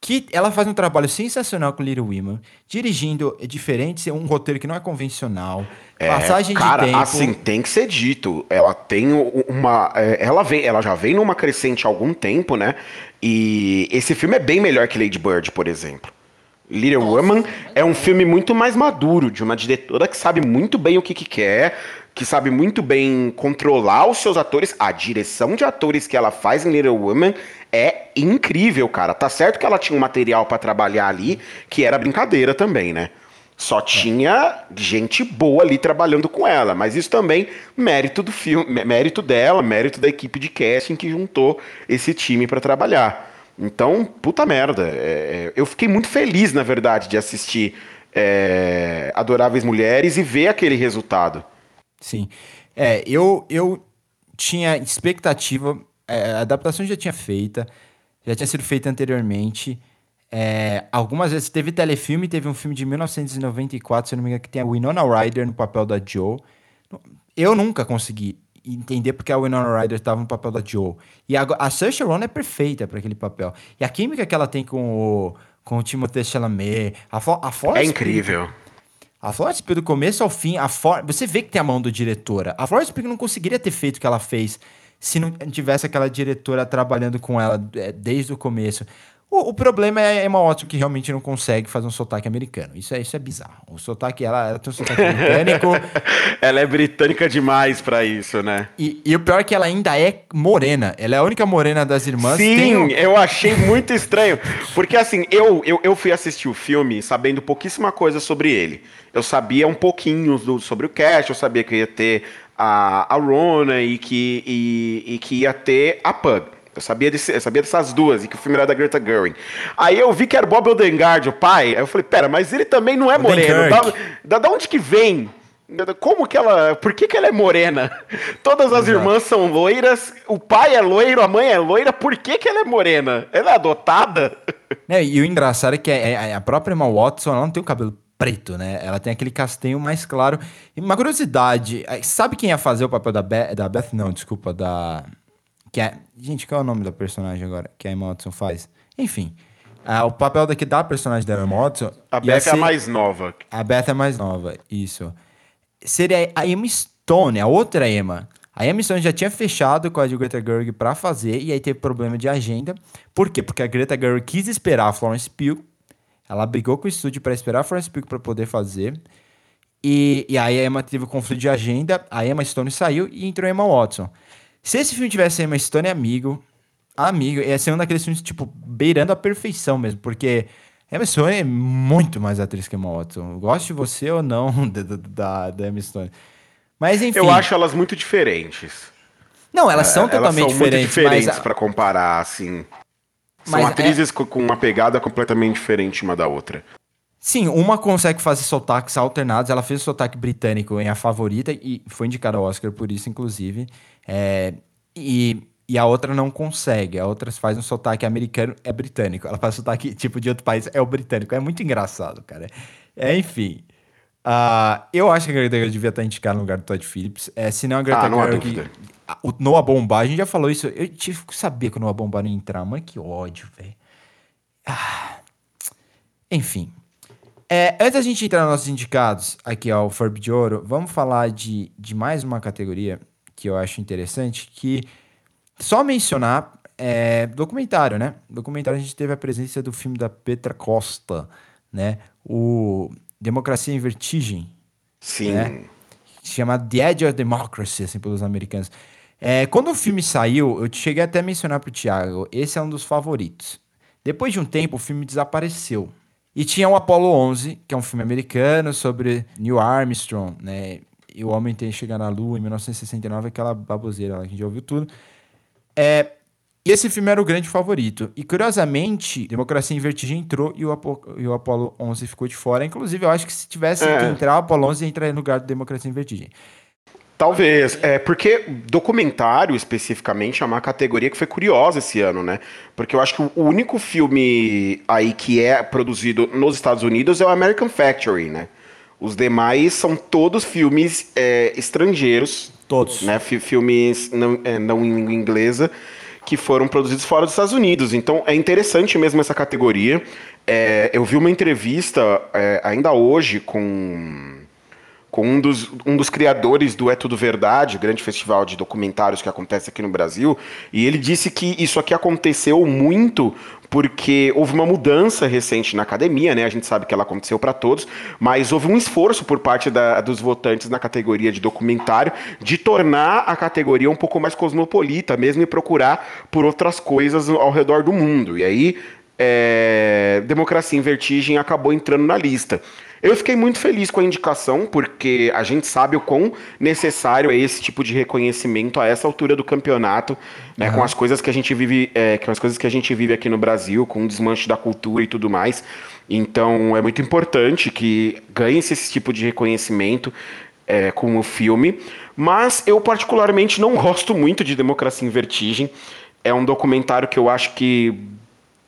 que ela faz um trabalho sensacional com Little Women, dirigindo diferente, um roteiro que não é convencional, é, passagem cara, de tempo. assim tem que ser dito. Ela tem uma, é, ela vem, ela já vem numa crescente há algum tempo, né? E esse filme é bem melhor que Lady Bird, por exemplo. Little Nossa, Woman é um filme muito mais maduro, de uma diretora que sabe muito bem o que, que quer, que sabe muito bem controlar os seus atores. A direção de atores que ela faz em Little Woman é incrível, cara. Tá certo que ela tinha um material para trabalhar ali, que era brincadeira também, né? Só tinha gente boa ali trabalhando com ela, mas isso também mérito do filme, mérito dela, mérito da equipe de casting que juntou esse time para trabalhar. Então, puta merda. É, é, eu fiquei muito feliz, na verdade, de assistir é, Adoráveis Mulheres e ver aquele resultado. Sim. É, eu, eu tinha expectativa. É, a adaptação já tinha feita, já tinha sido feita anteriormente. É, algumas vezes teve telefilme, teve um filme de 1994, se não me engano, que tem a Winona Ryder no papel da Joe. Eu nunca consegui entender porque a Winona Ryder estava no papel da Joe. E a, a Saoirse Ronan é perfeita para aquele papel. E a química que ela tem com o, com o Timothée Chalamet, a, a Florence É incrível. A Florence Pugh, do começo ao fim, a For... você vê que tem a mão do diretora. A Florence Pugh não conseguiria ter feito o que ela fez se não tivesse aquela diretora trabalhando com ela é, desde o começo. O, o problema é a Emma Watson que realmente não consegue fazer um sotaque americano. Isso é, isso é bizarro. O sotaque, ela, ela tem um sotaque britânico. ela é britânica demais pra isso, né? E, e, o pior é que ela ainda é morena. Ela é a única morena das irmãs. Sim, um... eu achei muito estranho. Porque assim, eu, eu, eu fui assistir o filme sabendo pouquíssima coisa sobre ele. Eu sabia um pouquinho do, sobre o cast, eu sabia que ia ter a, a Rona e que, e, e que ia ter a Pug. Eu sabia, desse, eu sabia dessas duas, e que o filme era da Greta Gerwig. Aí eu vi que era Bob Odegaard, o pai. Aí eu falei, pera, mas ele também não é moreno. Da, da, da onde que vem? Como que ela. Por que, que ela é morena? Todas as Exato. irmãs são loiras, o pai é loiro, a mãe é loira, por que, que ela é morena? Ela é adotada? É, e o engraçado é que a, é, é, a própria Emma Watson ela não tem o cabelo preto, né? Ela tem aquele castanho mais claro. E uma curiosidade, sabe quem ia fazer o papel da, Be da Beth? Não, desculpa, da. Que é... Gente, qual é o nome da personagem agora que a Emma Watson faz? Enfim. O papel daqui da personagem da Emma Watson. A Beth ser... é a mais nova. A Beth é a mais nova, isso. Seria a Emma Stone, a outra Emma. A Emma Stone já tinha fechado com a de Greta Gerwig para fazer e aí teve problema de agenda. Por quê? Porque a Greta Gerwig quis esperar a Florence Pugh. Ela brigou com o estúdio para esperar a Florence Pugh para poder fazer. E, e aí a Emma teve um conflito de agenda, a Emma Stone saiu e entrou a Emma Watson. Se esse filme tivesse Emma Stone amigo, amigo, ia ser um daqueles filmes, tipo, beirando a perfeição mesmo, porque Emma Stone é muito mais atriz que Emma Watson. Goste de você ou não da, da, da Emma Stone. Mas enfim. Eu acho elas muito diferentes. Não, elas são é, totalmente elas são diferentes. Muito diferentes para comparar, assim. São mas atrizes é... com uma pegada completamente diferente uma da outra. Sim, uma consegue fazer sotaques alternados. Ela fez o sotaque britânico em A Favorita e foi indicada ao Oscar por isso, inclusive. É, e, e a outra não consegue. A outra faz um sotaque americano, é britânico. Ela faz sotaque tipo de outro país, é o britânico. É muito engraçado, cara. É, enfim. Uh, eu acho que a Greta Gerwig devia estar indicada no lugar do Todd Phillips. É, se não a Greta ah, Gerwig... O Noah Bombar, a gente já falou isso. Eu tive que saber que o Noah Bombar não ia entrar. Mano, que ódio, velho. Ah, enfim. É, antes da gente entrar nos nossos indicados aqui ao Forb de Ouro, vamos falar de, de mais uma categoria que eu acho interessante, que só mencionar é, documentário, né? Documentário a gente teve a presença do filme da Petra Costa, né? O Democracia em Vertigem. Sim. Né? Chama The Edge of Democracy, assim, pelos americanos. É, quando o filme saiu, eu cheguei até a mencionar pro Thiago, esse é um dos favoritos. Depois de um tempo, o filme desapareceu. E tinha o Apollo 11, que é um filme americano sobre Neil Armstrong, né? E o homem tem que chegar na Lua em 1969, aquela baboseira lá que a gente já ouviu tudo. É, e esse filme era o grande favorito. E curiosamente, Democracia em Vertigem entrou e o, Apo e o Apollo 11 ficou de fora. Inclusive, eu acho que se tivesse é. que entrar, o Apollo 11 entraria no lugar do Democracia em Vertigem. Talvez, é porque documentário especificamente é uma categoria que foi curiosa esse ano, né? Porque eu acho que o único filme aí que é produzido nos Estados Unidos é o American Factory, né? Os demais são todos filmes é, estrangeiros. Todos. Né? Filmes não, é, não em língua inglesa que foram produzidos fora dos Estados Unidos. Então é interessante mesmo essa categoria. É, eu vi uma entrevista é, ainda hoje com com um dos, um dos criadores do É Tudo Verdade, o grande festival de documentários que acontece aqui no Brasil, e ele disse que isso aqui aconteceu muito porque houve uma mudança recente na academia, né? A gente sabe que ela aconteceu para todos, mas houve um esforço por parte da, dos votantes na categoria de documentário de tornar a categoria um pouco mais cosmopolita, mesmo e procurar por outras coisas ao redor do mundo. E aí, é, Democracia em Vertigem acabou entrando na lista. Eu fiquei muito feliz com a indicação, porque a gente sabe o quão necessário é esse tipo de reconhecimento a essa altura do campeonato, né, uhum. com as coisas que a gente vive, é, com as coisas que a gente vive aqui no Brasil, com o desmanche da cultura e tudo mais. Então é muito importante que ganhe-se esse tipo de reconhecimento é, com o filme. Mas eu particularmente não gosto muito de Democracia em Vertigem. É um documentário que eu acho que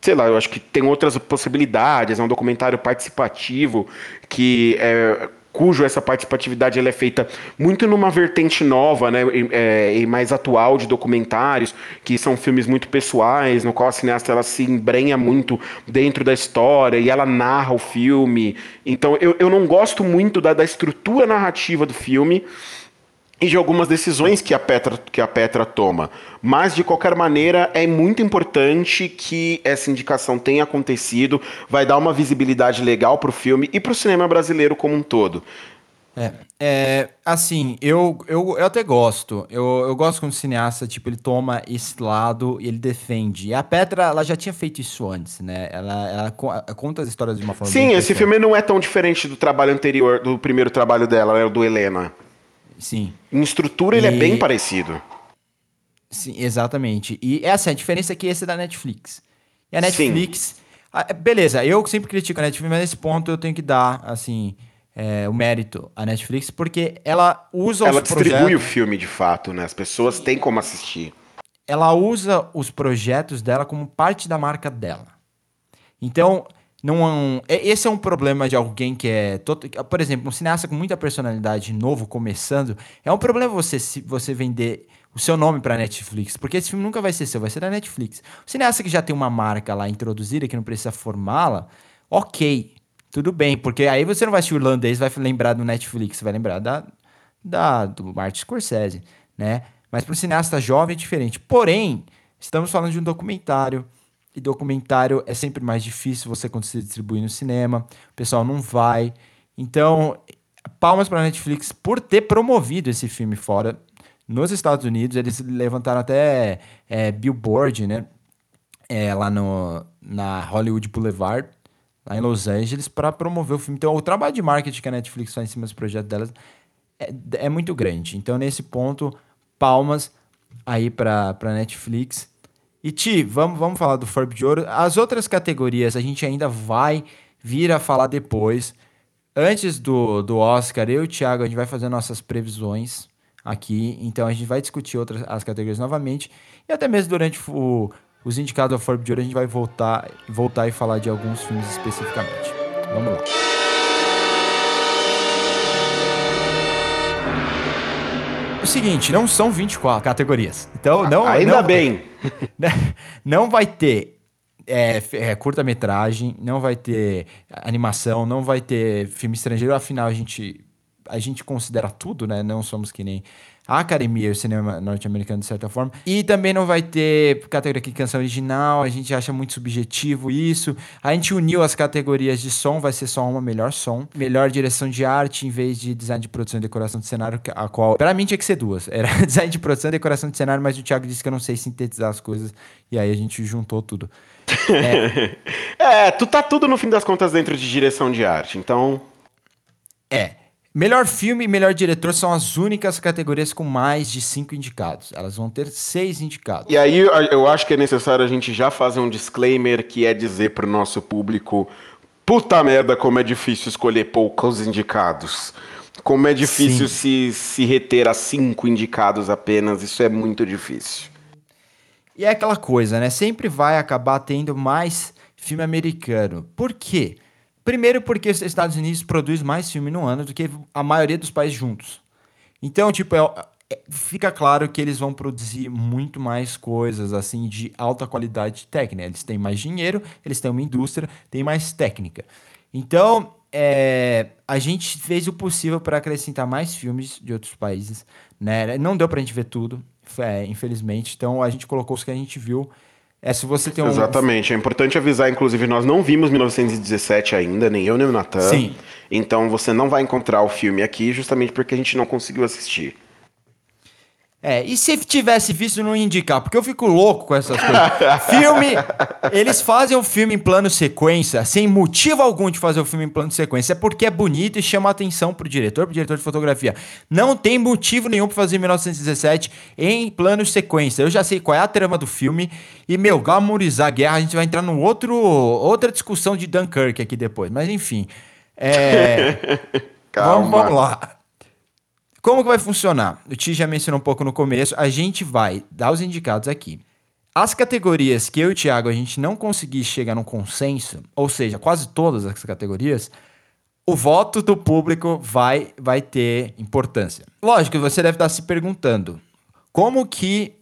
sei lá, eu acho que tem outras possibilidades, é um documentário participativo que é, cujo essa participatividade ela é feita muito numa vertente nova, né, e, é, e, mais atual de documentários, que são filmes muito pessoais, no qual a cineasta ela se embrenha muito dentro da história e ela narra o filme. Então eu, eu não gosto muito da, da estrutura narrativa do filme. E de algumas decisões que a Petra, que a Petra toma. Mas, de qualquer maneira, é muito importante que essa indicação tenha acontecido, vai dar uma visibilidade legal para o filme e para o cinema brasileiro como um todo. É, é assim, eu, eu, eu até gosto. Eu, eu gosto quando o cineasta, tipo, ele toma esse lado e ele defende. E a Petra, ela já tinha feito isso antes, né? Ela, ela conta as histórias de uma forma Sim, esse filme não é tão diferente do trabalho anterior, do primeiro trabalho dela, né, do Helena. Sim. Em estrutura, ele e... é bem parecido. Sim, exatamente. E essa é a diferença é que esse é da Netflix. E a Netflix. A, beleza, eu sempre critico a Netflix, mas nesse ponto eu tenho que dar, assim, é, o mérito à Netflix, porque ela usa ela distribui projetos, o filme de fato, né? As pessoas têm como assistir. Ela usa os projetos dela como parte da marca dela. Então, não é, esse é um problema de alguém que é por exemplo um cineasta com muita personalidade novo começando é um problema você você vender o seu nome para Netflix porque esse filme nunca vai ser seu vai ser da Netflix. O cineasta que já tem uma marca lá introduzida que não precisa formá-la ok tudo bem porque aí você não vai assistir o irlandês vai lembrar do Netflix vai lembrar da, da do Martin Scorsese né? Mas para um cineasta jovem é diferente. Porém estamos falando de um documentário e documentário é sempre mais difícil você conseguir distribuir no cinema, o pessoal não vai. Então, palmas para a Netflix por ter promovido esse filme fora. Nos Estados Unidos, eles levantaram até é, billboard, né? É, lá no, na Hollywood Boulevard, lá em Los Angeles, para promover o filme. Então, o trabalho de marketing que a Netflix faz em cima dos projetos delas é, é muito grande. Então, nesse ponto, palmas aí para a Netflix. E Ti, vamos, vamos falar do Forb de Ouro. As outras categorias a gente ainda vai vir a falar depois. Antes do, do Oscar, eu e o Thiago, a gente vai fazer nossas previsões aqui. Então a gente vai discutir outras as categorias novamente. E até mesmo durante o, os indicados ao Forb de Ouro, a gente vai voltar, voltar e falar de alguns filmes especificamente. Vamos lá. O seguinte, não são 24 categorias. Então, não. Ainda não, bem. Não vai ter é, é, curta-metragem, não vai ter animação, não vai ter filme estrangeiro. Afinal, a gente, a gente considera tudo, né? Não somos que nem a academia, o cinema norte-americano, de certa forma. E também não vai ter categoria aqui canção original, a gente acha muito subjetivo isso. A gente uniu as categorias de som, vai ser só uma melhor som, melhor direção de arte, em vez de design de produção e decoração de cenário, a qual, pra mim, tinha que ser duas. Era design de produção e decoração de cenário, mas o Thiago disse que eu não sei sintetizar as coisas, e aí a gente juntou tudo. É, é tu tá tudo no fim das contas dentro de direção de arte, então. É. Melhor filme e melhor diretor são as únicas categorias com mais de cinco indicados. Elas vão ter seis indicados. E aí eu acho que é necessário a gente já fazer um disclaimer que é dizer para o nosso público: puta merda, como é difícil escolher poucos indicados. Como é difícil se, se reter a cinco indicados apenas. Isso é muito difícil. E é aquela coisa, né? Sempre vai acabar tendo mais filme americano. Por quê? Primeiro porque os Estados Unidos produz mais filme no ano do que a maioria dos países juntos. Então, tipo, é, é, fica claro que eles vão produzir muito mais coisas, assim, de alta qualidade técnica. Eles têm mais dinheiro, eles têm uma indústria, têm mais técnica. Então, é, a gente fez o possível para acrescentar mais filmes de outros países, né? Não deu para a gente ver tudo, é, infelizmente. Então, a gente colocou os que a gente viu é se você tem um. Exatamente. É importante avisar, inclusive, nós não vimos 1917 ainda, nem eu nem o Natan. Sim. Então você não vai encontrar o filme aqui justamente porque a gente não conseguiu assistir. É, e se tivesse visto, não ia indicar, porque eu fico louco com essas coisas. filme, eles fazem o filme em plano sequência, sem motivo algum de fazer o filme em plano sequência, é porque é bonito e chama atenção pro diretor, pro diretor de fotografia. Não tem motivo nenhum para fazer 1917 em plano sequência. Eu já sei qual é a trama do filme e, meu, glamorizar a guerra, a gente vai entrar num outro, outra discussão de Dunkirk aqui depois, mas enfim. É... vamos, vamos lá. Como que vai funcionar? O Ti já mencionou um pouco no começo. A gente vai dar os indicados aqui. As categorias que eu e o Thiago a gente não conseguir chegar num consenso, ou seja, quase todas as categorias, o voto do público vai, vai ter importância. Lógico, você deve estar se perguntando como que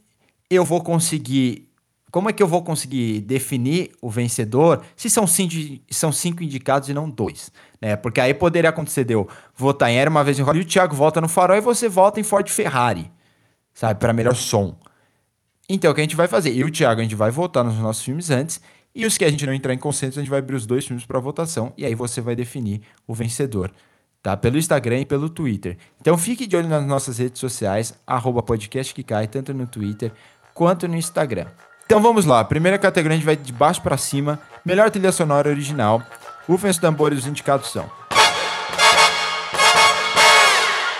eu vou conseguir como é que eu vou conseguir definir o vencedor se são cinco, são cinco indicados e não dois? Né? Porque aí poderia acontecer de eu votar em Era Uma Vez em Hollywood, o Thiago vota no Farol e você vota em Ford Ferrari, sabe? Para melhor som. Então, o que a gente vai fazer? Eu e o Thiago, a gente vai votar nos nossos filmes antes e os que a gente não entrar em consenso, a gente vai abrir os dois filmes para votação e aí você vai definir o vencedor, tá? Pelo Instagram e pelo Twitter. Então fique de olho nas nossas redes sociais, arroba podcast que cai, tanto no Twitter quanto no Instagram. Então vamos lá, primeira categoria a gente vai de baixo para cima, melhor trilha sonora original. Rufem os tambores, os indicados são...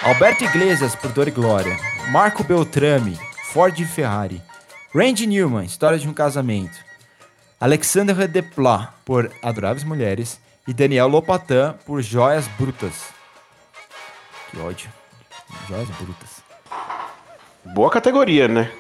Alberto Iglesias, por Dor e Glória. Marco Beltrame, Ford e Ferrari. Randy Newman, História de um Casamento. Alexandre Desplat, por Adoráveis Mulheres. E Daniel Lopatan, por Joias Brutas. Que ódio. Joias Brutas. Boa categoria, né?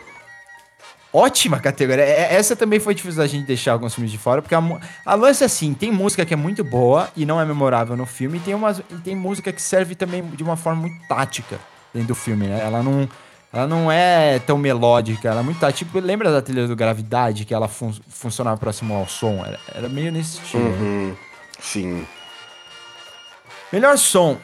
Ótima categoria. É, Essa também foi difícil a gente deixar alguns filmes de fora, porque a, a lance, assim, tem música que é muito boa e não é memorável no filme, e tem, umas, e tem música que serve também de uma forma muito tática dentro do filme, né? Ela não, ela não é tão melódica, ela é muito tática. Tipo, lembra da trilha do Gravidade, que ela fun funcionava próximo ao som? Era, era meio nesse estilo. né? Uhum. Sim. Melhor som.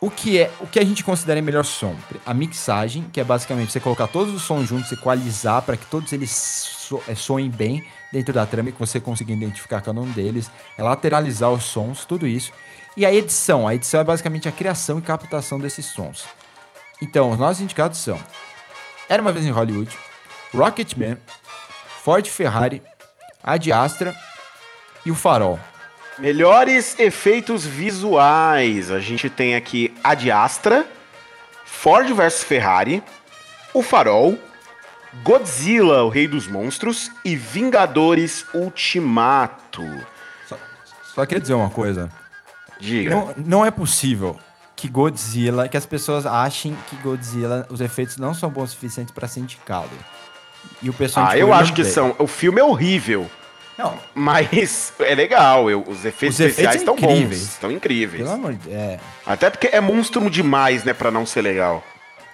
O que é o que a gente considera melhor som? A mixagem, que é basicamente você colocar todos os sons juntos, equalizar para que todos eles é, soem bem dentro da trama e que você consiga identificar cada um deles, é lateralizar os sons, tudo isso. E a edição, a edição é basicamente a criação e captação desses sons. Então, os nossos indicados são Era uma vez em Hollywood, Rocketman, Ford Ferrari, Ad Astra e o Farol. Melhores efeitos visuais. A gente tem aqui Ad Astra, Ford vs Ferrari, O Farol, Godzilla, o Rei dos Monstros e Vingadores Ultimato. Só queria dizer uma coisa. Diga. Não, não é possível que Godzilla, que as pessoas achem que Godzilla, os efeitos não são bons o suficiente para ser indicado. E o pessoal Ah, eu acho que veio. são. O filme é horrível, Não, mas é legal. eu- os efeitos Os especiais são estão bons. Estão incríveis. pelo amor de é, Até porque é monstro demais, né, pra não ser legal.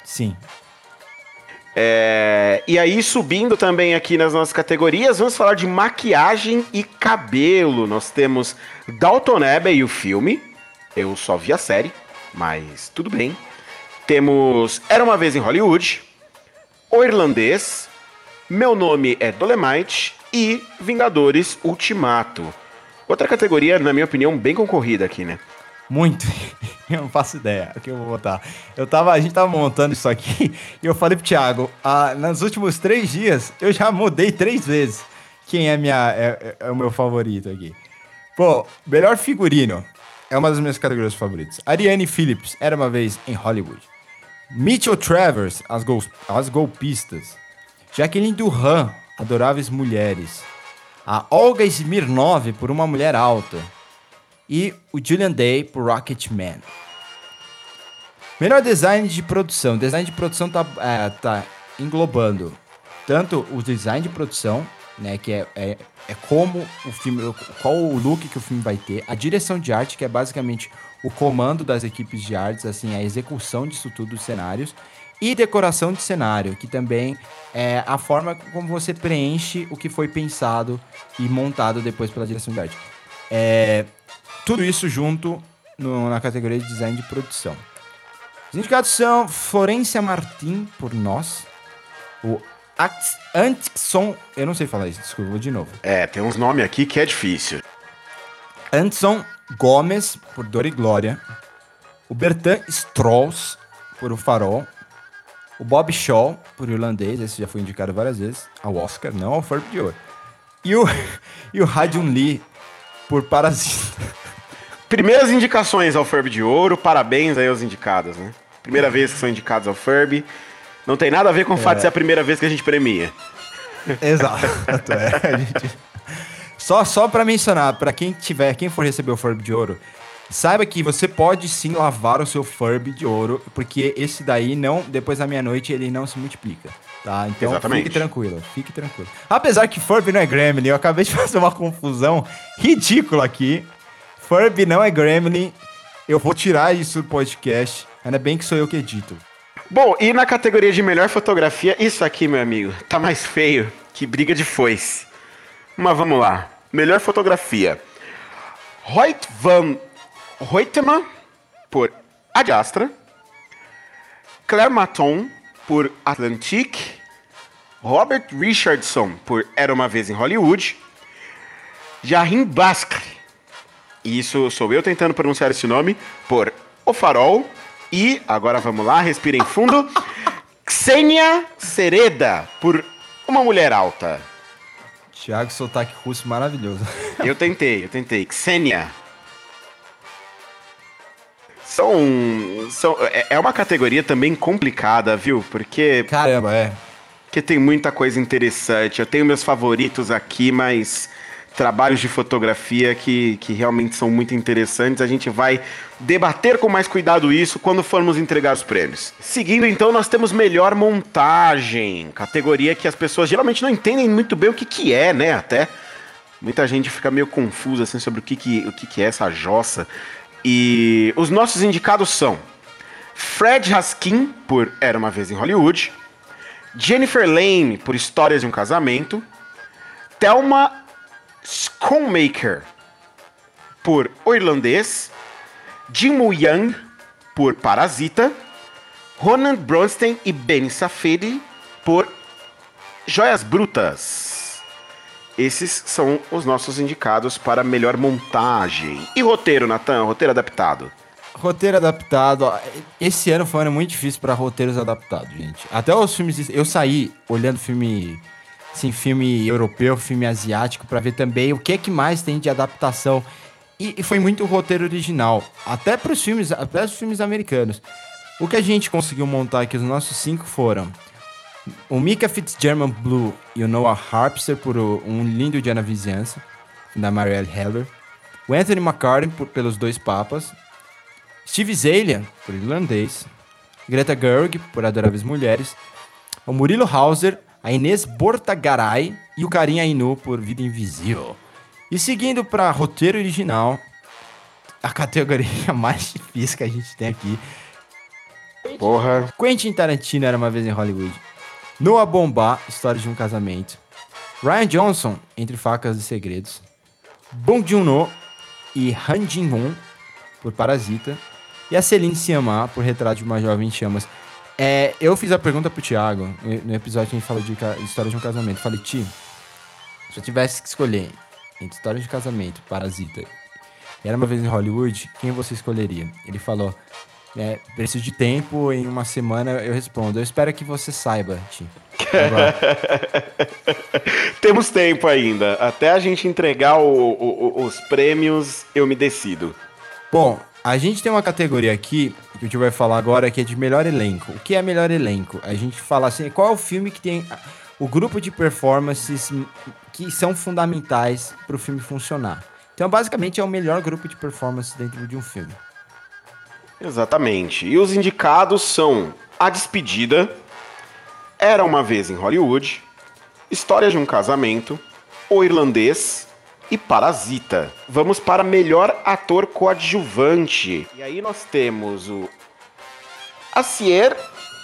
sim. É, e aí, subindo também aqui nas nossas categorias, vamos falar de maquiagem e cabelo. Nós temos Dalton Abbey e o filme. Eu só vi a série, mas tudo bem. Temos Era Uma Vez em Hollywood, O Irlandês, Meu Nome é Dolemite e Vingadores Ultimato. Outra categoria, na minha opinião, bem concorrida aqui, né? Muito. Eu não faço ideia o que eu vou botar. Eu tava, a gente tava montando isso aqui e eu falei pro Thiago, ah, nos últimos três dias eu já mudei três vezes quem é, minha, é, é- é o meu favorito aqui. Pô, melhor figurino é uma das minhas categorias favoritas. Ariane Phillips, Era Uma Vez em Hollywood. Mitchell Travers, As, Gol As Golpistas. Jacqueline Duran, Adoráveis Mulheres. A Olga Smirnov, por Uma Mulher Alta e o Julian Day por Rocketman. Melhor design de produção. Design de produção tá, é, tá englobando tanto o design de produção, né, que é, é, é como o filme, qual o look que o filme vai ter, a direção de arte, que é basicamente o comando das equipes de artes, assim, a execução disso tudo dos cenários, e decoração de cenário, que também é a forma como você preenche o que foi pensado e montado depois pela direção de arte. É, tudo isso junto no- na categoria de design de produção. Os indicados são Florência Martin, por nós. O Antson... Eu não sei falar isso, desculpa, vou de novo. É, tem uns nomes aqui que é difícil. Antson Gomes, por Dor e Glória. O Bertrand Strauss, por O Farol. O Bob Shaw, por Irlandês. Esse já foi indicado várias vezes. Ao Oscar, não ao Ferb de Ouro. E o, e o Radium Lee, por Parasita. Primeiras indicações ao Furby de Ouro, parabéns aí aos indicados, né? Primeira vez que são indicados ao Furby. Não tem nada a ver com o fato de ser a primeira vez que a gente premia. Exato. É, gente- Só, só para mencionar, para quem tiver, quem for receber o Furby de ouro, saiba que você pode sim lavar o seu Furby de ouro, porque esse daí não, depois da meia-noite, ele não se multiplica. Tá? Então Exatamente. fique tranquilo, fique tranquilo. Apesar que Furby não é Gremlin, eu acabei de fazer uma confusão ridícula aqui. Furby não é Gremlin. Eu vou tirar isso do podcast. Ainda bem que sou eu que edito. Bom, e na categoria de melhor fotografia, isso aqui, meu amigo, tá mais feio que briga de foice. Mas vamos lá. Melhor fotografia. Hoyt van Hoytema, por Ad Astra. Claire Maton, por Atlantique. Robert Richardson, por Era Uma Vez em Hollywood. Jahim Basque, isso sou eu tentando pronunciar esse nome, por O Farol. E, agora vamos lá, respirem fundo. Xenia Sereda, por Uma Mulher Alta. Thiago, sotaque russo maravilhoso. Eu tentei, eu tentei. Xenia. São, são, é é uma categoria também complicada, viu? Porque, Caramba, é. porque tem muita coisa interessante. Eu tenho meus favoritos aqui, mas trabalhos de fotografia que, que realmente são muito interessantes. A gente vai debater com mais cuidado isso quando formos entregar os prêmios. Seguindo, então, nós temos melhor montagem, categoria que as pessoas geralmente não entendem muito bem o que, que é, né? Até muita gente fica meio confusa assim, sobre o, que, que, o que, que é essa jossa. E os nossos indicados são Fred Haskin, por Era Uma Vez em Hollywood, Jennifer Lane, por Histórias de um Casamento, Thelma Schoonmaker, por O Irlandês, Jim Young, por Parasita, Ronan Bronstein e Ben Safedi, por Joias Brutas. Esses são os nossos indicados para melhor montagem. E roteiro, Natan? Roteiro adaptado. Roteiro adaptado. Esse ano foi um ano muito difícil pra roteiros adaptados, gente. Até os filmes. Eu saí olhando filme. Assim, filme europeu, filme asiático, pra ver também o que é que mais tem de adaptação. E, e foi muito roteiro original. Até pros filmes, até os filmes americanos. O que a gente conseguiu montar aqui, os nossos cinco foram. O Mika Fitzgerald Blue e o Noah Harpster por Um Lindo Dia na Vizinhança, da Marielle Heller. O Anthony McCartney por, pelos Dois Papas. Steve Zalian, por Irlandês. Greta Gerwig, por Adoráveis Mulheres. O Murilo Hauser, a Inês Bortagaray e o Karim Ainu por Vida Invisível. E seguindo para roteiro original, a categoria mais difícil que a gente tem aqui. Porra. Quentin Tarantino era uma vez em Hollywood. Noah Bombá, História de um Casamento. Ryan Johnson, Entre Facas e Segredos. Bong Joon-ho e Han Jin-won, por Parasita. E a Celine Sciamma, por Retrato de uma Jovem em Chamas. É, eu fiz a pergunta pro Thiago, no episódio que a gente falou de História de um Casamento. Falei, Ti, se eu tivesse que escolher entre História de Casamento, Parasita e Era Uma Vez em Hollywood, quem você escolheria? Ele falou, é, preciso de tempo, em uma semana eu respondo. Eu espero que você saiba, Ti. Agora, Temos tempo ainda. Até a gente entregar o- o- os prêmios, eu me decido. Bom, a gente tem uma categoria aqui, que o tio vai falar agora, que é de melhor elenco. O que é melhor elenco? A gente fala assim, qual é o filme que tem o grupo de performances que são fundamentais para o filme funcionar. Então, basicamente, é o melhor grupo de performances dentro de um filme. Exatamente. E os indicados são A Despedida, Era uma Vez em Hollywood, História de um Casamento, O Irlandês e Parasita. Vamos para melhor ator coadjuvante. E aí nós temos o Acier.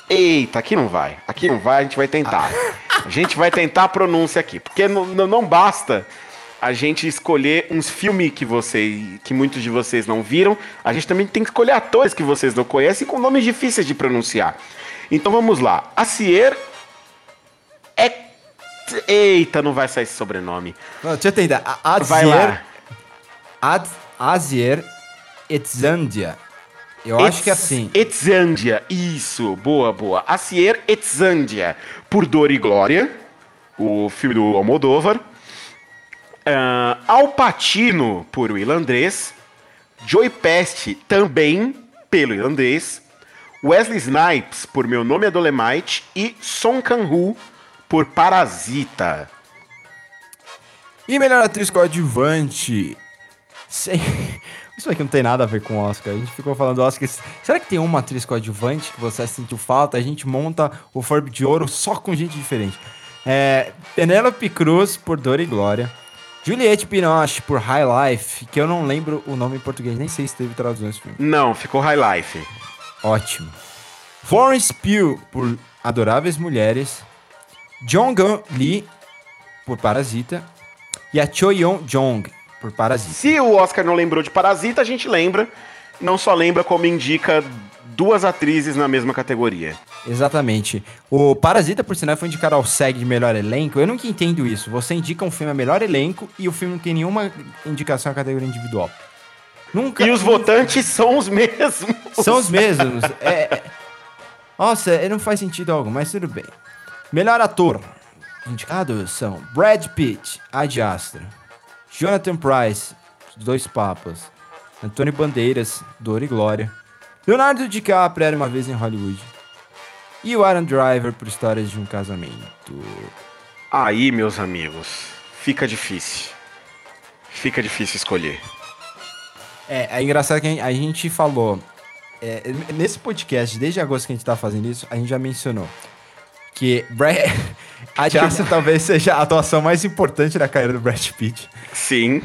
Eita, aqui não vai. Aqui não vai, a gente vai tentar. A gente vai tentar a pronúncia aqui, porque não, não- não basta a gente escolher uns filmes que vocês, que muitos de vocês não viram. A gente também tem que escolher atores que vocês não conhecem com nomes difíceis de pronunciar. Então vamos lá. Acier é Eita, não vai sair esse sobrenome. Não, deixa eu tentar. A- Vai Azier, lá. Ad, Azier Etzandia. Eu acho que é assim. Etzandia, isso, boa, boa. Acier Etzandia, por Dor e Glória, o filme do Almodóvar. Pacino, por O Irlandês. Joey Pest, também pelo Irlandês. Wesley Snipes, por Meu Nome é Dolemite. E Song Kang-ho, por Parasita. E melhor atriz coadjuvante. Sei- Isso aqui não tem nada a ver com Oscar. A gente ficou falando do Oscar. Será que tem uma atriz coadjuvante que você sentiu falta? A gente monta o Forb de Ouro só com gente diferente. É, Penélope Cruz por Dor e Glória. Juliette Binoche por High Life, que eu não lembro o nome em português, nem sei se teve tradução esse filme. Não, ficou High Life. Ótimo. Florence Pugh por Adoráveis Mulheres, Jong Lee por Parasita e a Cho Yeon Jong por Parasita. Se o Oscar não lembrou de Parasita, a gente lembra. Não só lembra como indica duas atrizes na mesma categoria. Exatamente. O Parasita, por sinal, foi indicado ao SEG de melhor elenco. Eu nunca entendo isso. Você indica um filme a melhor elenco e o filme não tem nenhuma indicação à categoria individual. Nunca. E os votantes são os mesmos. São os mesmos. É, é... Nossa, não faz sentido algo, mas tudo bem. Melhor ator. Indicados são Brad Pitt, Ad Astra, Jonathan Price, Dois Papas, Antônio Bandeiras, Dor e Glória, Leonardo DiCaprio era uma vez em Hollywood e o Aaron Driver por Histórias de um Casamento. Aí, meus amigos, fica difícil. Fica difícil escolher. É, é engraçado que a gente, falou. é, nesse podcast, desde agosto que a gente tá fazendo isso, a gente já mencionou que Brad, a Jasper talvez seja a atuação mais importante da carreira do Brad Pitt. Sim.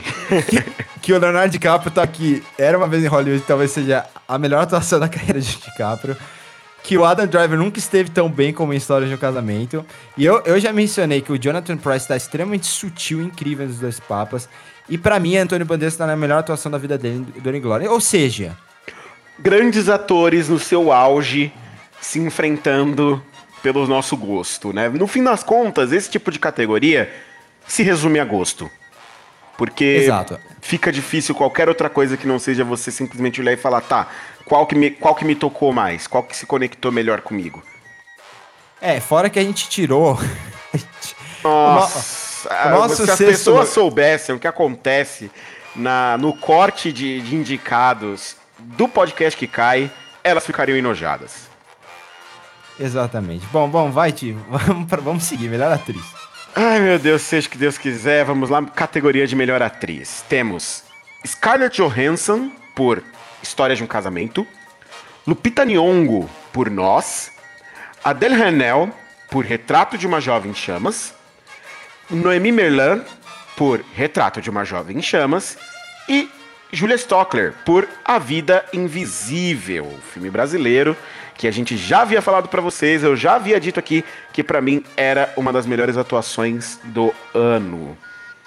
Que, que o Leonardo DiCaprio tá aqui, era uma vez em Hollywood, talvez seja a melhor atuação da carreira de DiCaprio. Que o Adam Driver nunca esteve tão bem como em História de um Casamento. E eu, eu já mencionei que o Jonathan Price tá extremamente sutil e incrível nos dois papas. E pra mim, Antônio Bandeiras tá na melhor atuação da vida dele, Dona Glória. Ou seja, Grandes atores no seu auge se enfrentando pelo nosso gosto, né? No fim das contas, esse tipo de categoria se resume a gosto. Porque Exato. fica difícil qualquer outra coisa que não seja você simplesmente olhar e falar, tá, qual que me, qual que me tocou mais? Qual que se conectou melhor comigo? é, fora que a gente tirou. Nossa, o nosso se as sexto- pessoas soubessem o que acontece na, no corte de, de indicados do podcast que cai, elas ficariam enojadas. Exatamente. Bom, bom, vai, tio. Vamos, vamos seguir, melhor atriz. Ai, meu Deus, seja o que Deus quiser. Vamos lá, categoria de melhor atriz. Temos Scarlett Johansson por História de um Casamento, Lupita Nyong'o por Nós, Adele Hanel por Retrato de uma Jovem em Chamas, Noemi Merlan por Retrato de uma Jovem em Chamas e Julia Stockler por A Vida Invisível, filme brasileiro que a gente já havia falado pra vocês, eu já havia dito aqui que pra mim era uma das melhores atuações do ano.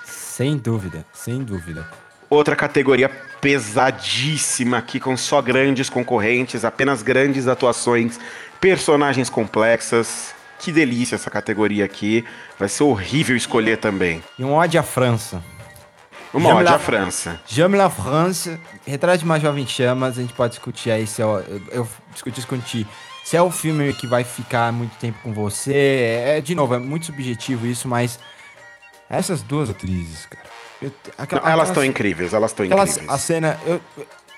Sem dúvida, sem dúvida. Outra categoria pesadíssima aqui com só grandes concorrentes, apenas grandes atuações, personagens complexas. Que delícia essa categoria aqui. Vai ser horrível escolher também. E um ódio à França. Uma ódio à França. J'aime la France, Retrato de uma Jovem em Chamas, a gente pode discutir aí se é, eu, eu discuti isso contigo. Se é o filme que vai ficar muito tempo com você, é, de novo, é muito subjetivo isso, mas essas duas atrizes, cara. eu- aquela- Não, elas estão incríveis, elas estão incríveis. a cena, eu,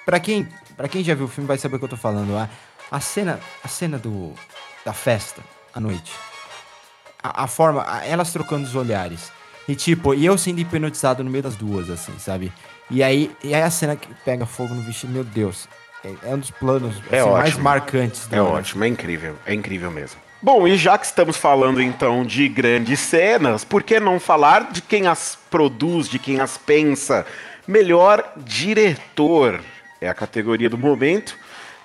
pra quem, para quem já viu o filme vai saber o que eu tô falando. A, a cena, a cena do da festa à noite. A, a forma, a- elas trocando os olhares. E tipo, e eu sendo hipnotizado no meio das duas, assim, sabe? E aí, e aí a cena que pega fogo no vestido, meu Deus. É, é um dos planos É assim, mais marcantes É ótimo, é incrível, é incrível mesmo. Bom, e já que estamos falando então de grandes cenas, por que não falar de quem as produz, de quem as pensa? Melhor diretor é a categoria do momento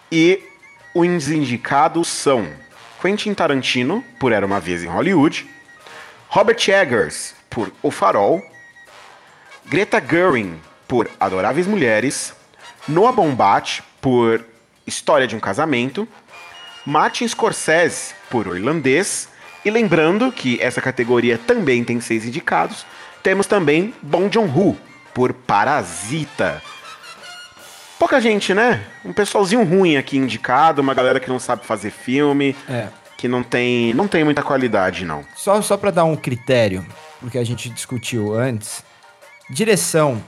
e os indicados são Quentin Tarantino por Era uma vez em Hollywood, Robert Eggers por O Farol, Greta Gerwig por Adoráveis Mulheres, Noah Baumbach por História de um Casamento, Martin Scorsese por O Irlandês, e lembrando que essa categoria também tem seis indicados, temos também Bong Joon-ho por Parasita. Pouca gente, né? Um pessoalzinho ruim aqui indicado, uma galera que não sabe fazer filme, É. que não tem, não tem muita qualidade, não. Só, só para dar um critério, porque a gente discutiu antes, direção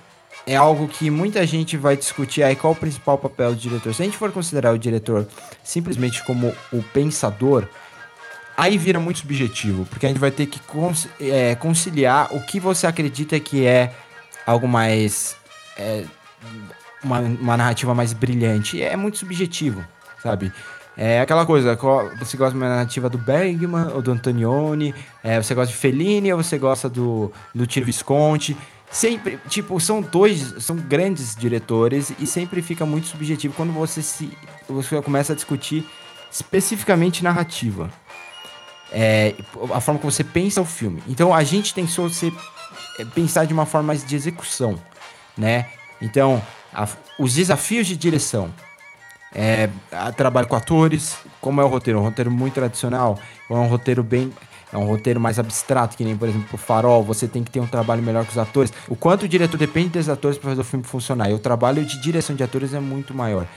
é algo que muita gente vai discutir aí qual o principal papel do diretor. Se a gente for considerar o diretor simplesmente como o pensador, aí vira muito subjetivo, porque a gente vai ter que é, conciliar o que você acredita que é algo mais. é, uma, uma narrativa mais brilhante. É muito subjetivo, sabe? É aquela coisa, você gosta de uma narrativa do Bergman ou do Antonioni, é, você gosta de Fellini ou você gosta do, do Tiro Visconti. Sempre, tipo, são dois, são grandes diretores e sempre fica muito subjetivo quando você se você começa a discutir especificamente narrativa. É, a forma como você pensa o filme. Então a gente tem que você é, pensar de uma forma mais de execução, né? Então, a, os desafios de direção. É, trabalho com atores, como é o roteiro? Um roteiro muito tradicional, ou é um roteiro bem. É um roteiro mais abstrato, que nem, por exemplo, o Farol, você tem que ter um trabalho melhor com os atores. O quanto o diretor depende dos atores para fazer o filme funcionar. E o trabalho de direção de atores é muito maior,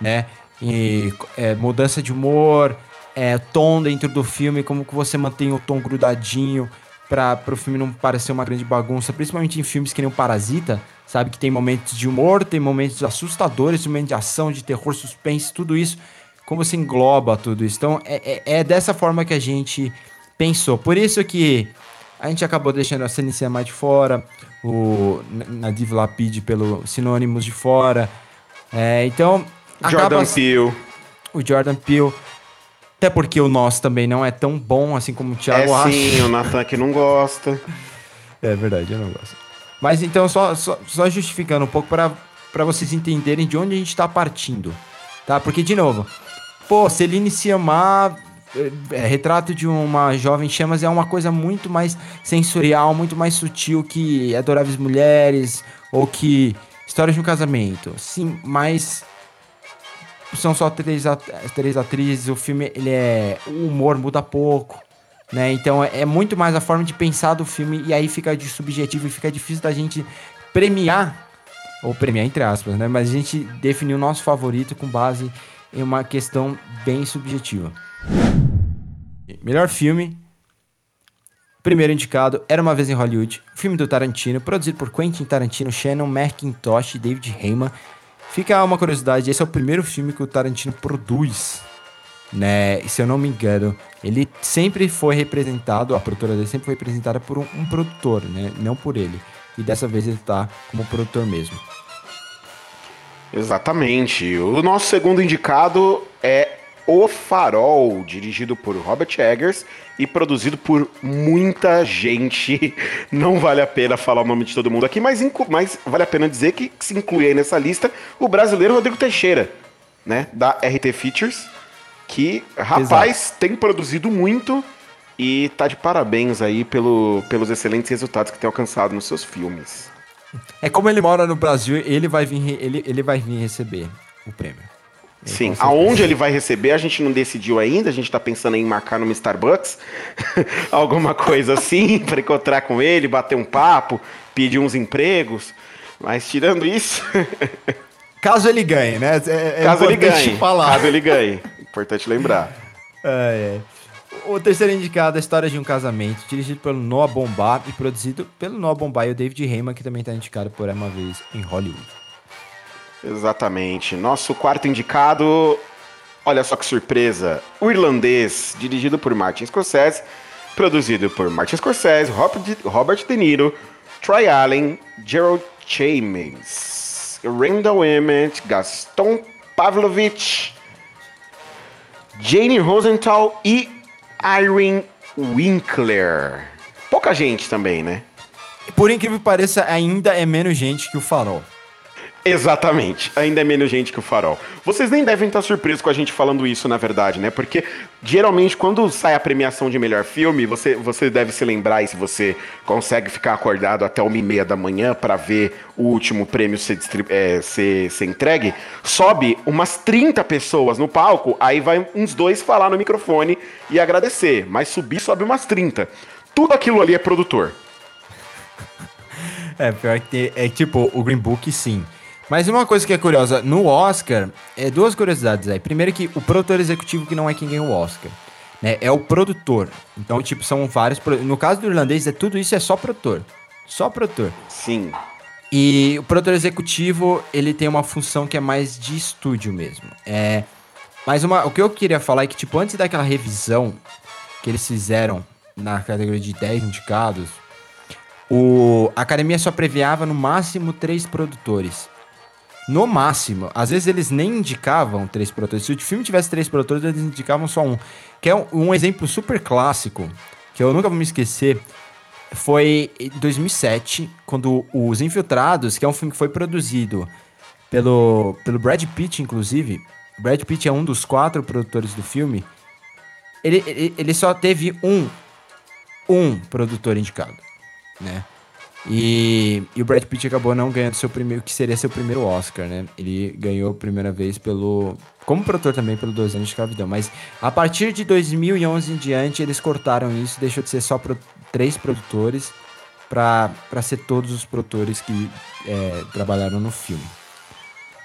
né? E é, mudança de humor, é, tom dentro do filme, como que você mantém o tom grudadinho para o filme não parecer uma grande bagunça, principalmente em filmes que nem o Parasita, sabe? Que tem momentos de humor, tem momentos assustadores, momentos de ação, de terror, suspense, tudo isso. Como você engloba tudo isso. Então, é, é, é dessa forma que a gente pensou. Por isso que a gente acabou deixando a CNC mais de fora, o Nadiv Lapid pelo Sinônimos de fora. É, então. Jordan Peele. O Jordan Peele. Até porque o nosso também não é tão bom assim como o Thiago é, acha. Sim, o Nathan aqui não gosta. É verdade, eu não gosto. Mas então, só, só, só justificando um pouco para vocês entenderem de onde a gente está partindo. Tá? Porque, de novo, pô, Celine Sciamma, é, é, retrato de uma jovem chamas é uma coisa muito mais sensorial, muito mais sutil que Adoráveis Mulheres ou que Histórias de um Casamento. Sim, mas são só três, at três atrizes, o filme, ele é... o humor muda pouco, né? Então é, é muito mais a forma de pensar do filme e aí fica de subjetivo e fica difícil da gente premiar, ou premiar entre aspas, né? Mas a gente definir o nosso favorito com base em uma questão bem subjetiva. Melhor filme. Primeiro indicado, Era Uma Vez em Hollywood, filme do Tarantino, produzido por Quentin Tarantino, Shannon McIntosh e David Heyman. Fica uma curiosidade, esse é o primeiro filme que o Tarantino produz, né? E se eu não me engano, ele sempre foi representado, a produtora dele sempre foi representada por um, um produtor, né? Não por ele. E dessa vez ele tá como produtor mesmo. Exatamente. O nosso segundo indicado é O Farol, dirigido por Robert Eggers e produzido por muita gente. Não vale a pena falar o nome de todo mundo aqui, mas, mas vale a pena dizer que se inclui aí nessa lista o brasileiro Rodrigo Teixeira, né, da RT Features, que, rapaz, Exato. tem produzido muito e tá de parabéns aí pelo, pelos excelentes resultados que tem alcançado nos seus filmes. É como ele mora no Brasil, ele vai vir, ele, ele vai vir receber o prêmio. Sim, aonde ele vai receber a gente não decidiu ainda, a gente tá pensando em marcar no Starbucks, alguma coisa assim, para encontrar com ele, bater um papo, pedir uns empregos, mas tirando isso... Caso ele ganhe, né? É, é caso ele ganhe, falar. caso ele ganhe, importante lembrar. É, é. O terceiro indicado é a história de um casamento, dirigido pelo Noah Bombay e produzido pelo Noah Bombay e o David Heyman, que também está indicado por uma vez em Hollywood. Exatamente. Nosso quarto indicado, olha só que surpresa, o irlandês, dirigido por Martin Scorsese, produzido por Martin Scorsese, Robert De Niro, Troy Allen, Gerald Chambers, Randall Emmett, Gaston Pavlovich, Jane Rosenthal e Irene Winkler. Pouca gente também, né? Por incrível que pareça, ainda é menos gente que o Farol. Exatamente. Ainda é menos gente que o Farol. Vocês nem devem estar surpresos com a gente falando isso, na verdade, né? Porque geralmente quando sai a premiação de melhor filme, você, você deve se lembrar e se você consegue ficar acordado até uma e meia da manhã para ver o último prêmio ser, é, ser, ser entregue, sobe umas 30 pessoas no palco, aí vai uns dois falar no microfone e agradecer. Mas subir sobe umas 30. Tudo aquilo ali é produtor. É, pior que é tipo, o Green Book sim. Mas uma coisa que é curiosa, no Oscar, é duas curiosidades aí. Primeiro que o produtor executivo que não é quem ganha o Oscar, né? É o produtor. Então, tipo, são vários... No caso do irlandês, é tudo isso é só produtor. Só produtor. Sim. E o produtor executivo, ele tem uma função que é mais de estúdio mesmo. É... Mas uma, o que eu queria falar é que, tipo, antes daquela revisão que eles fizeram na categoria de 10 indicados, o, a academia só previava no máximo três produtores. No máximo. Às vezes eles nem indicavam três produtores. Se o filme tivesse três produtores, eles indicavam só um. Que é um, um exemplo super clássico, que eu nunca vou me esquecer. Foi em 2007, quando Os Infiltrados, que é um filme que foi produzido pelo, pelo Brad Pitt, inclusive, Brad Pitt é um dos quatro produtores do filme. Ele, ele, ele só teve um, um produtor indicado, né? E, e o Brad Pitt acabou não ganhando seu primeiro, que seria seu primeiro Oscar, né? Ele ganhou a primeira vez pelo, como produtor também pelo Dois Anos de Escravidão, mas a partir de 2011 em diante eles cortaram isso, deixou de ser só pro, três produtores para ser todos os produtores que é, trabalharam no filme.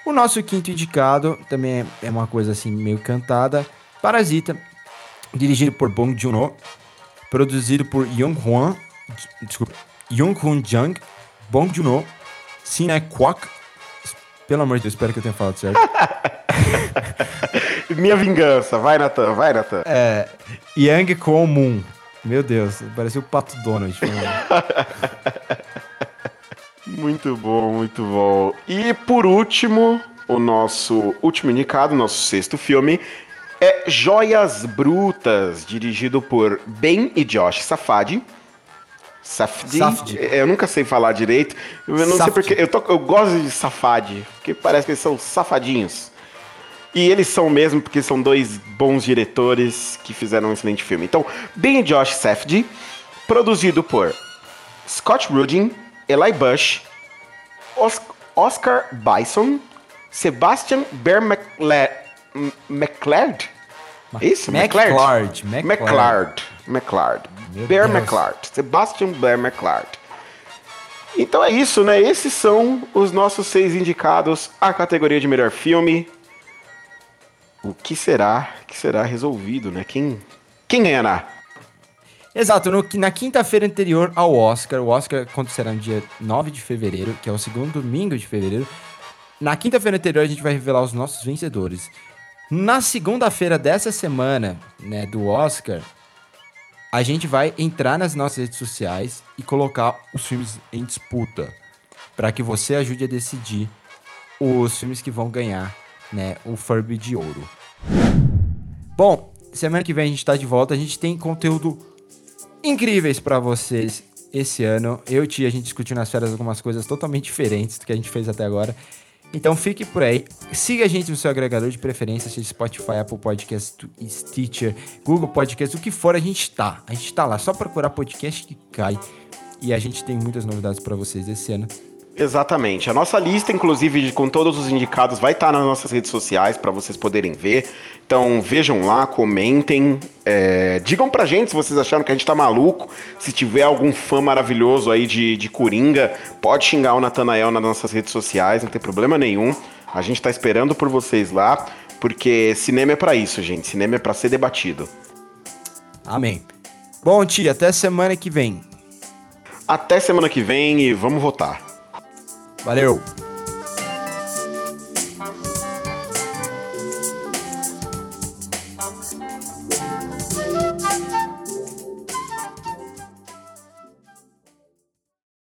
O nosso quinto indicado também é, é uma coisa assim meio cantada, Parasita, dirigido por Bong Joon-ho, produzido por Young Hwan, desculpa, Young Hoon Jung, Bong Joon-ho, Sina Kwak, pelo amor de Deus, espero que eu tenha falado certo. Minha vingança, vai Natan, vai Natan. É, Yang Ko Moon, meu Deus, parece o Pato Donald. muito bom, muito bom. E por último, o nosso último indicado, nosso sexto filme, é Joias Brutas, dirigido por Ben e Josh Safadi. Safdi? Safdi. Eu nunca sei falar direito. Eu não Safdi. sei porque. Eu, tô, eu gosto de Safadi, porque parece que eles são safadinhos. E eles são mesmo, porque são dois bons diretores que fizeram um excelente filme. Então, Ben e Josh Safdie, produzido por Scott Rudin, Eli Bush, Os Oscar Bison, Sebastian Bear McLeod. Isso? McLeod. McLeod. McLeod. Bear McLeod. Sebastian Bear McLeod. Então é isso, né? Esses são os nossos seis indicados à categoria de melhor filme. O que será que será resolvido, né? Quem, quem ganhará? Exato, no, na quinta-feira anterior ao Oscar, o Oscar acontecerá no dia 9 de fevereiro, que é o segundo domingo de fevereiro. Na quinta-feira anterior a gente vai revelar os nossos vencedores. Na segunda-feira dessa semana, né, do Oscar, a gente vai entrar nas nossas redes sociais e colocar os filmes em disputa para que você ajude a decidir os filmes que vão ganhar, né, o Furby de ouro. Bom, semana que vem a gente está de volta, a gente tem conteúdo incríveis para vocês esse ano. Eu e Tia, a gente discutiu nas férias algumas coisas totalmente diferentes do que a gente fez até agora. Então fique por aí. Siga a gente no seu agregador de preferência, seja Spotify, Apple Podcast, Stitcher, Google Podcast, o que for, a gente tá. A gente tá lá, só procurar podcast que cai. E a gente tem muitas novidades para vocês esse ano. Exatamente. A nossa lista, inclusive, com todos os indicados, vai estar nas nossas redes sociais para vocês poderem ver. Então vejam lá, comentem, é, digam pra gente se vocês acharam que a gente tá maluco. Se tiver algum fã maravilhoso aí de, de Coringa, pode xingar o Natanael nas nossas redes sociais, não tem problema nenhum. A gente tá esperando por vocês lá, porque cinema é para isso, gente. Cinema é para ser debatido. Amém. Bom, tia, até semana que vem. Até semana que vem e vamos votar. Valeu!